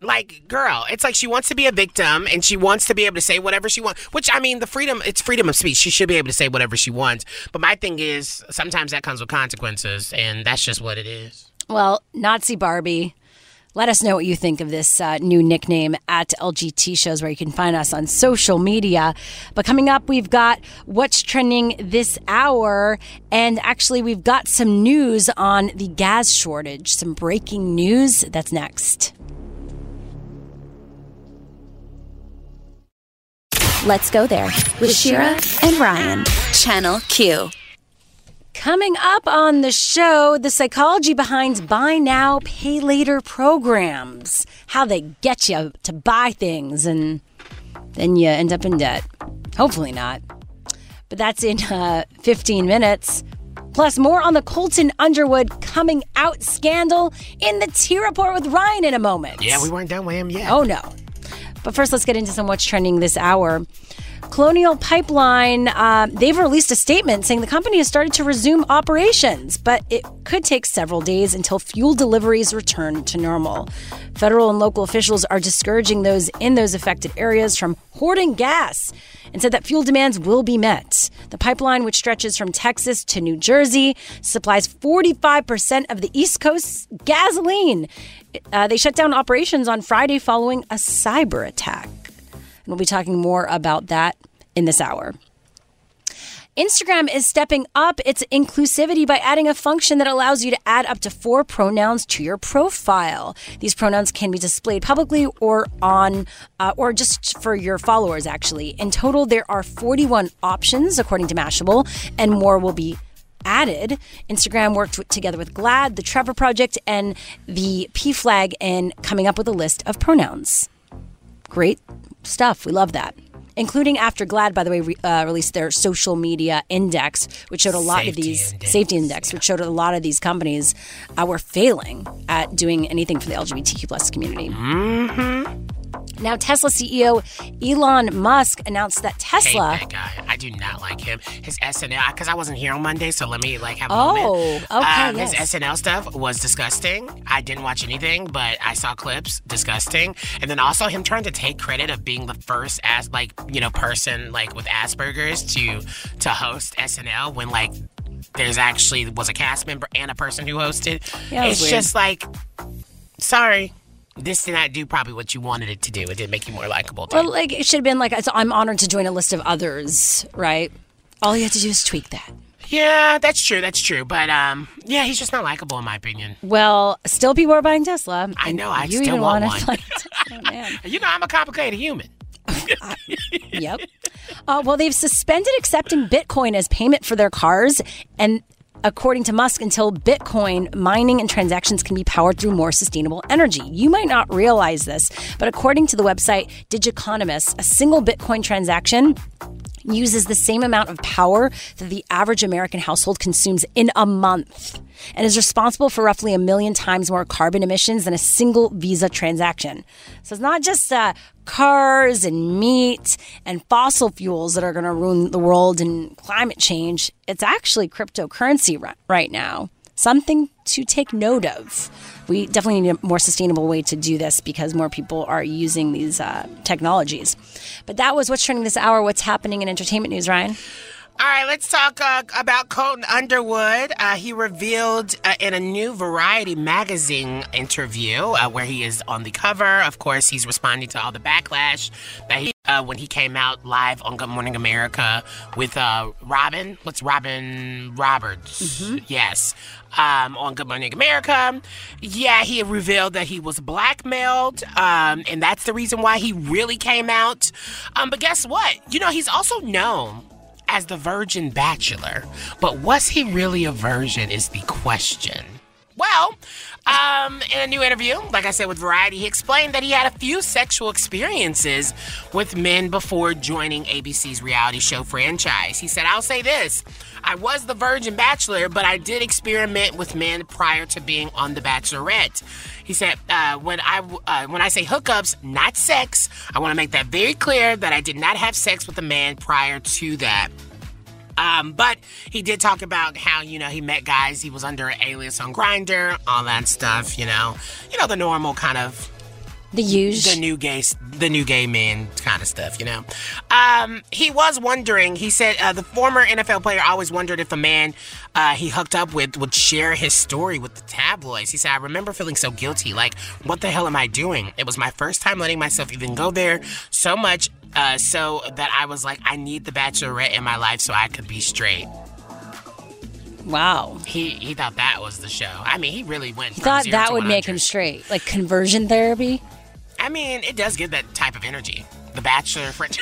Like, girl, it's like she wants to be a victim and she wants to be able to say whatever she wants. Which I mean, the freedom it's freedom of speech. She should be able to say whatever she wants. But my thing is sometimes that comes with consequences and that's just what it is. Well, Nazi Barbie, let us know what you think of this uh, new nickname at LGT shows where you can find us on social media. But coming up, we've got what's trending this hour. And actually, we've got some news on the gas shortage, some breaking news. That's next. Let's go there with Shira and Ryan, Channel Q. Coming up on the show, the psychology behind buy now, pay later programs, how they get you to buy things and then you end up in debt. Hopefully not. But that's in uh, 15 minutes. Plus, more on the Colton Underwood coming out scandal in the T Report with Ryan in a moment. Yeah, we weren't done with him yet. Oh, no. But first, let's get into some what's trending this hour. Colonial Pipeline, uh, they've released a statement saying the company has started to resume operations, but it could take several days until fuel deliveries return to normal. Federal and local officials are discouraging those in those affected areas from hoarding gas and said that fuel demands will be met. The pipeline, which stretches from Texas to New Jersey, supplies 45% of the East Coast's gasoline. Uh, they shut down operations on Friday following a cyber attack. And we'll be talking more about that in this hour. Instagram is stepping up its inclusivity by adding a function that allows you to add up to four pronouns to your profile. These pronouns can be displayed publicly or on, uh, or just for your followers, actually. In total, there are 41 options, according to Mashable, and more will be added. Instagram worked together with GLAAD, the Trevor Project, and the PFLAG in coming up with a list of pronouns. Great stuff. We love that. Including after GLAAD, by the way, re- uh, released their social media index, which showed a lot of these safety index, which showed a lot of these companies uh, were failing at doing anything for the LGBTQ plus community. Mm-hmm. Now, Tesla CEO Elon Musk announced that Tesla. Hate that guy. I do not like him. His SNL because I wasn't here on Monday, so let me like have a Oh, moment. okay, Um, yes. His SNL stuff was disgusting. I didn't watch anything, but I saw clips. Disgusting. And then also him trying to take credit of being the first as like you know person like with Asperger's to to host SNL when like there's actually was a cast member and a person who hosted. Yeah, it it's weird. just like sorry. This did not do probably what you wanted it to do. It did make you more likable. Well, like it should have been like I'm honored to join a list of others, right? All you have to do is tweak that. Yeah, that's true. That's true. But um, yeah, he's just not likable in my opinion. Well, still people are buying Tesla. I know. I you still even want wanna one. man. You know, I'm a complicated human. yep. Uh, well, they've suspended accepting Bitcoin as payment for their cars, and according to Musk, until Bitcoin mining and transactions can be powered through more sustainable energy. You might not realize this, but according to the website Digiconomist, a single Bitcoin transaction uses the same amount of power that the average American household consumes in a month and is responsible for roughly a million times more carbon emissions than a single Visa transaction. So it's not just uh, cars and meat and fossil fuels that are going to ruin the world and climate change. It's actually cryptocurrency ri- right now. Something to take note of. We definitely need a more sustainable way to do this because more people are using these uh, technologies. But that was what's trending this hour. What's happening in entertainment news, Ryan? All right, let's talk uh, about Colton Underwood. Uh, he revealed uh, in a new Variety magazine interview uh, where he is on the cover. Of course, he's responding to all the backlash that he uh, when he came out live on Good Morning America with uh, Robin. What's Robin Roberts? Yes. Um, on Good Morning America. Yeah, he revealed that he was blackmailed, um, and that's the reason why he really came out. Um, but guess what? You know, he's also known as the Virgin Bachelor. But was he really a virgin is the question. Well, um, in a new interview, like I said with Variety, he explained that he had a few sexual experiences with men before joining ABC's reality show franchise. He said, I'll say this I was the virgin bachelor, but I did experiment with men prior to being on The Bachelorette. He said, uh, when I uh, when I say hookups, not sex, I want to make that very clear that I did not have sex with a man prior to that. Um, but he did talk about how you know he met guys. He was under an alias on Grindr, all that stuff. You know, you know the normal kind of the use the new gay the new gay men kind of stuff. You know, um, he was wondering. He said uh, the former NFL player always wondered if a man uh, he hooked up with would share his story with the tabloids. He said, "I remember feeling so guilty. Like, what the hell am I doing? It was my first time letting myself even go there. So much uh, so that I was like, I need the Bachelorette in my life so I could be straight. Wow. He he thought that was the show. I mean, he really went. He thought that to would make him straight, like conversion therapy. I mean, it does give that type of energy. The Bachelor French.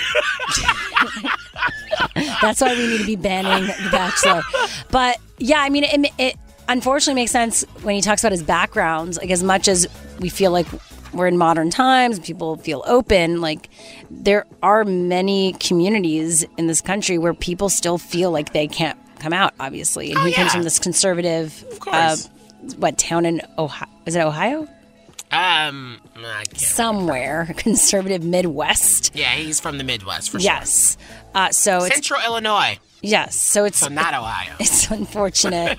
That's why we need to be banning The Bachelor. But yeah, I mean, it, it unfortunately makes sense when he talks about his backgrounds. Like, as much as we feel like we're in modern times, people feel open, like, there are many communities in this country where people still feel like they can't come out, obviously. And Oh, he comes from this conservative, course. Uh, what town in Ohio? Is it Ohio? Um. Somewhere, conservative Midwest. Yeah, he's from the Midwest for sure. Yes. Uh, so Central Illinois. yes. So it's So not Ohio. It's unfortunate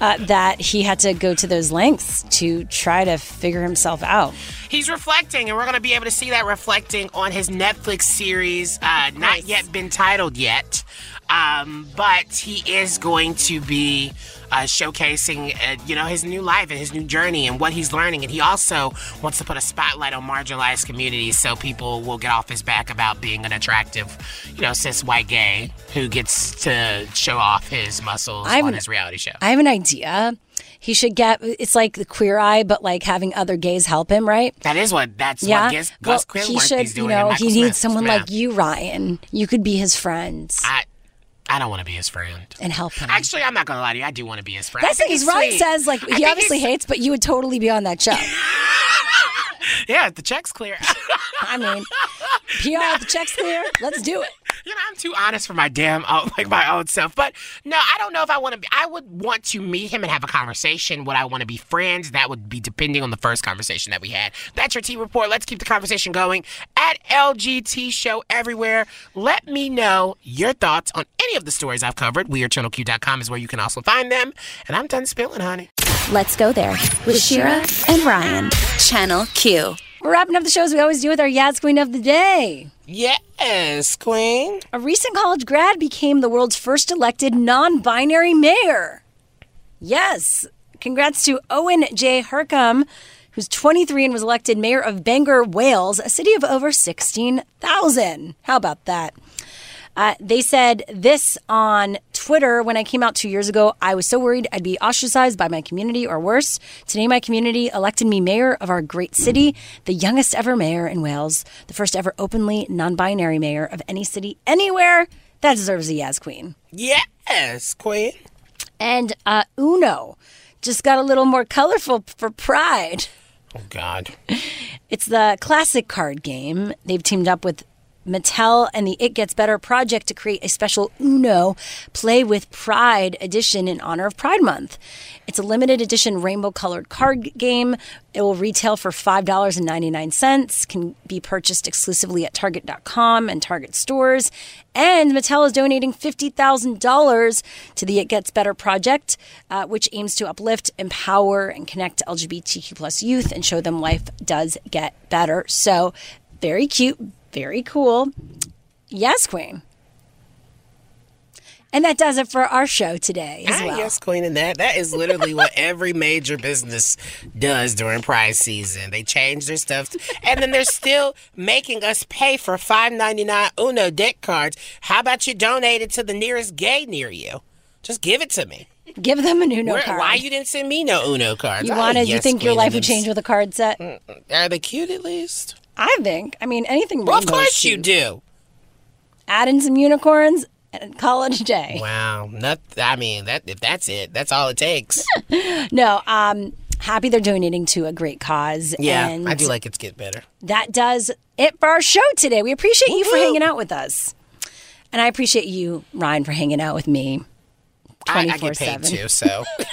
uh, that he had to go to those lengths to try to figure himself out. He's reflecting, and we're going to be able to see that reflecting on his Netflix series, uh, not yet been titled yet. Um, but he is going to be uh, showcasing, uh, you know, his new life and his new journey and what he's learning. And he also wants to put a spotlight on marginalized communities so people will get off his back about being an attractive, you know, cis white gay who gets to show off his muscles I have on his reality show. I have an idea. He should get it's like the queer eye, but like having other gays help him, right? That is what that's yeah. what Gus, well, he should, you know, he needs Smith. someone Yeah. like you, Ryan. You could be his friend I, I don't want to be his friend. and help him. Actually, I'm not gonna lie to you. I do want to be his friend. That's I like think his he's Ryan sweet. says, like he obviously hates, but you would totally be on that show. Yeah, the check's clear. I mean, PR, the check's clear. Let's do it. You know, I'm too honest for my damn own, like my own self. But no, I don't know if I want to be. I would want to meet him and have a conversation. Would I want to be friends? That would be depending on the first conversation that we had. That's your T report. Let's keep the conversation going at LGT Show everywhere. Let me know your thoughts on any of the stories I've covered. WeAreChannelQ.com is where you can also find them. And I'm done spilling, honey. Let's go there with Shira and Ryan. Channel Q. We're wrapping up the show as we always do with our Yaz Queen of the Day. Yes, Queen. A recent college grad became the world's first elected non binary mayor. Yes. Congrats to Owen J. Hurcum, who's 23 and was elected mayor of Bangor, Wales, a city of over 16,000. How about that? Uh, they said this on Twitter when I came out two years ago. I was so worried I'd be ostracized by my community or worse. Today, my community elected me mayor of our great city, the youngest ever mayor in Wales, the first ever openly non binary mayor of any city anywhere. That deserves a Yaz Queen. Yes, Queen. And uh, Uno just got a little more colorful for Pride. Oh, God. It's the classic card game. They've teamed up with Mattel and the It Gets Better project to create a special Uno Play with Pride edition in honor of Pride Month. It's a limited edition rainbow colored card game. It will retail for $5.99, can be purchased exclusively at Target.com and Target stores. And Mattel is donating $50,000 to the It Gets Better project, uh, which aims to uplift, empower, and connect LGBTQ plus youth and show them life does get better. So, very cute, very cool. Yes, Queen. And that does it for our show today as Ah, well. Yes, Queen, and that that is literally what every major business does during Pride season. They change their stuff, and then they're still making us pay for five ninety nine Uno deck cards. How about you donate it to the nearest gay near you? Just give it to me. Give them an Uno Where- card. Why you didn't send me no Uno cards? You Oh, wanted? you yes, think your life would change with a card set? Are they cute at least? I think. I mean, anything. Well, of course you do. Add in some unicorns. and call it a day. Wow. Not, I mean, that if that's it, that's all it takes. No, um, happy they're donating to a great cause. Yeah, and I do like it to get better. that does it for our show today. We appreciate you for hanging out with us. And I appreciate you, Ryan, for hanging out with me. I, I get paid 24/7. too, so.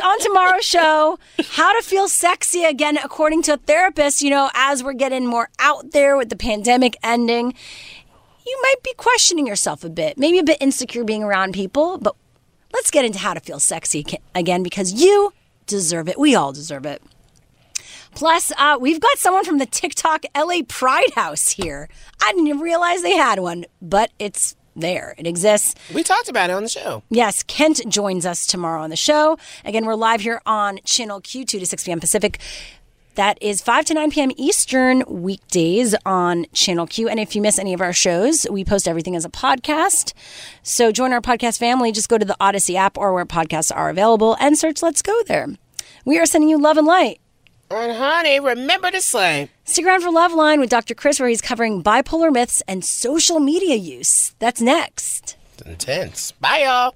on tomorrow's show, how to feel sexy again, according to a therapist. You know, as we're getting more out there with the pandemic ending, you might be questioning yourself a bit, maybe a bit insecure being around people. But let's get into how to feel sexy again because you deserve it. We all deserve it. Plus, uh, we've got someone from the TikTok LA Pride House here. I didn't even realize they had one, but it's there. It exists. We talked about it on the show. Yes, Kent joins us tomorrow on the show. Again, we're live here on Channel Q, 2 to 6 p.m. Pacific. That is 5 to 9 p.m. Eastern weekdays on Channel Q. And if you miss any of our shows, we post everything as a podcast. So join our podcast family. Just go to the Odyssey app or where podcasts are available and search Let's Go There. We are sending you love and light. And honey, remember to slay. Stick around for Love Line with Dr. Chris, where he's covering bipolar myths and social media use. That's next. It's Intense. Bye, y'all.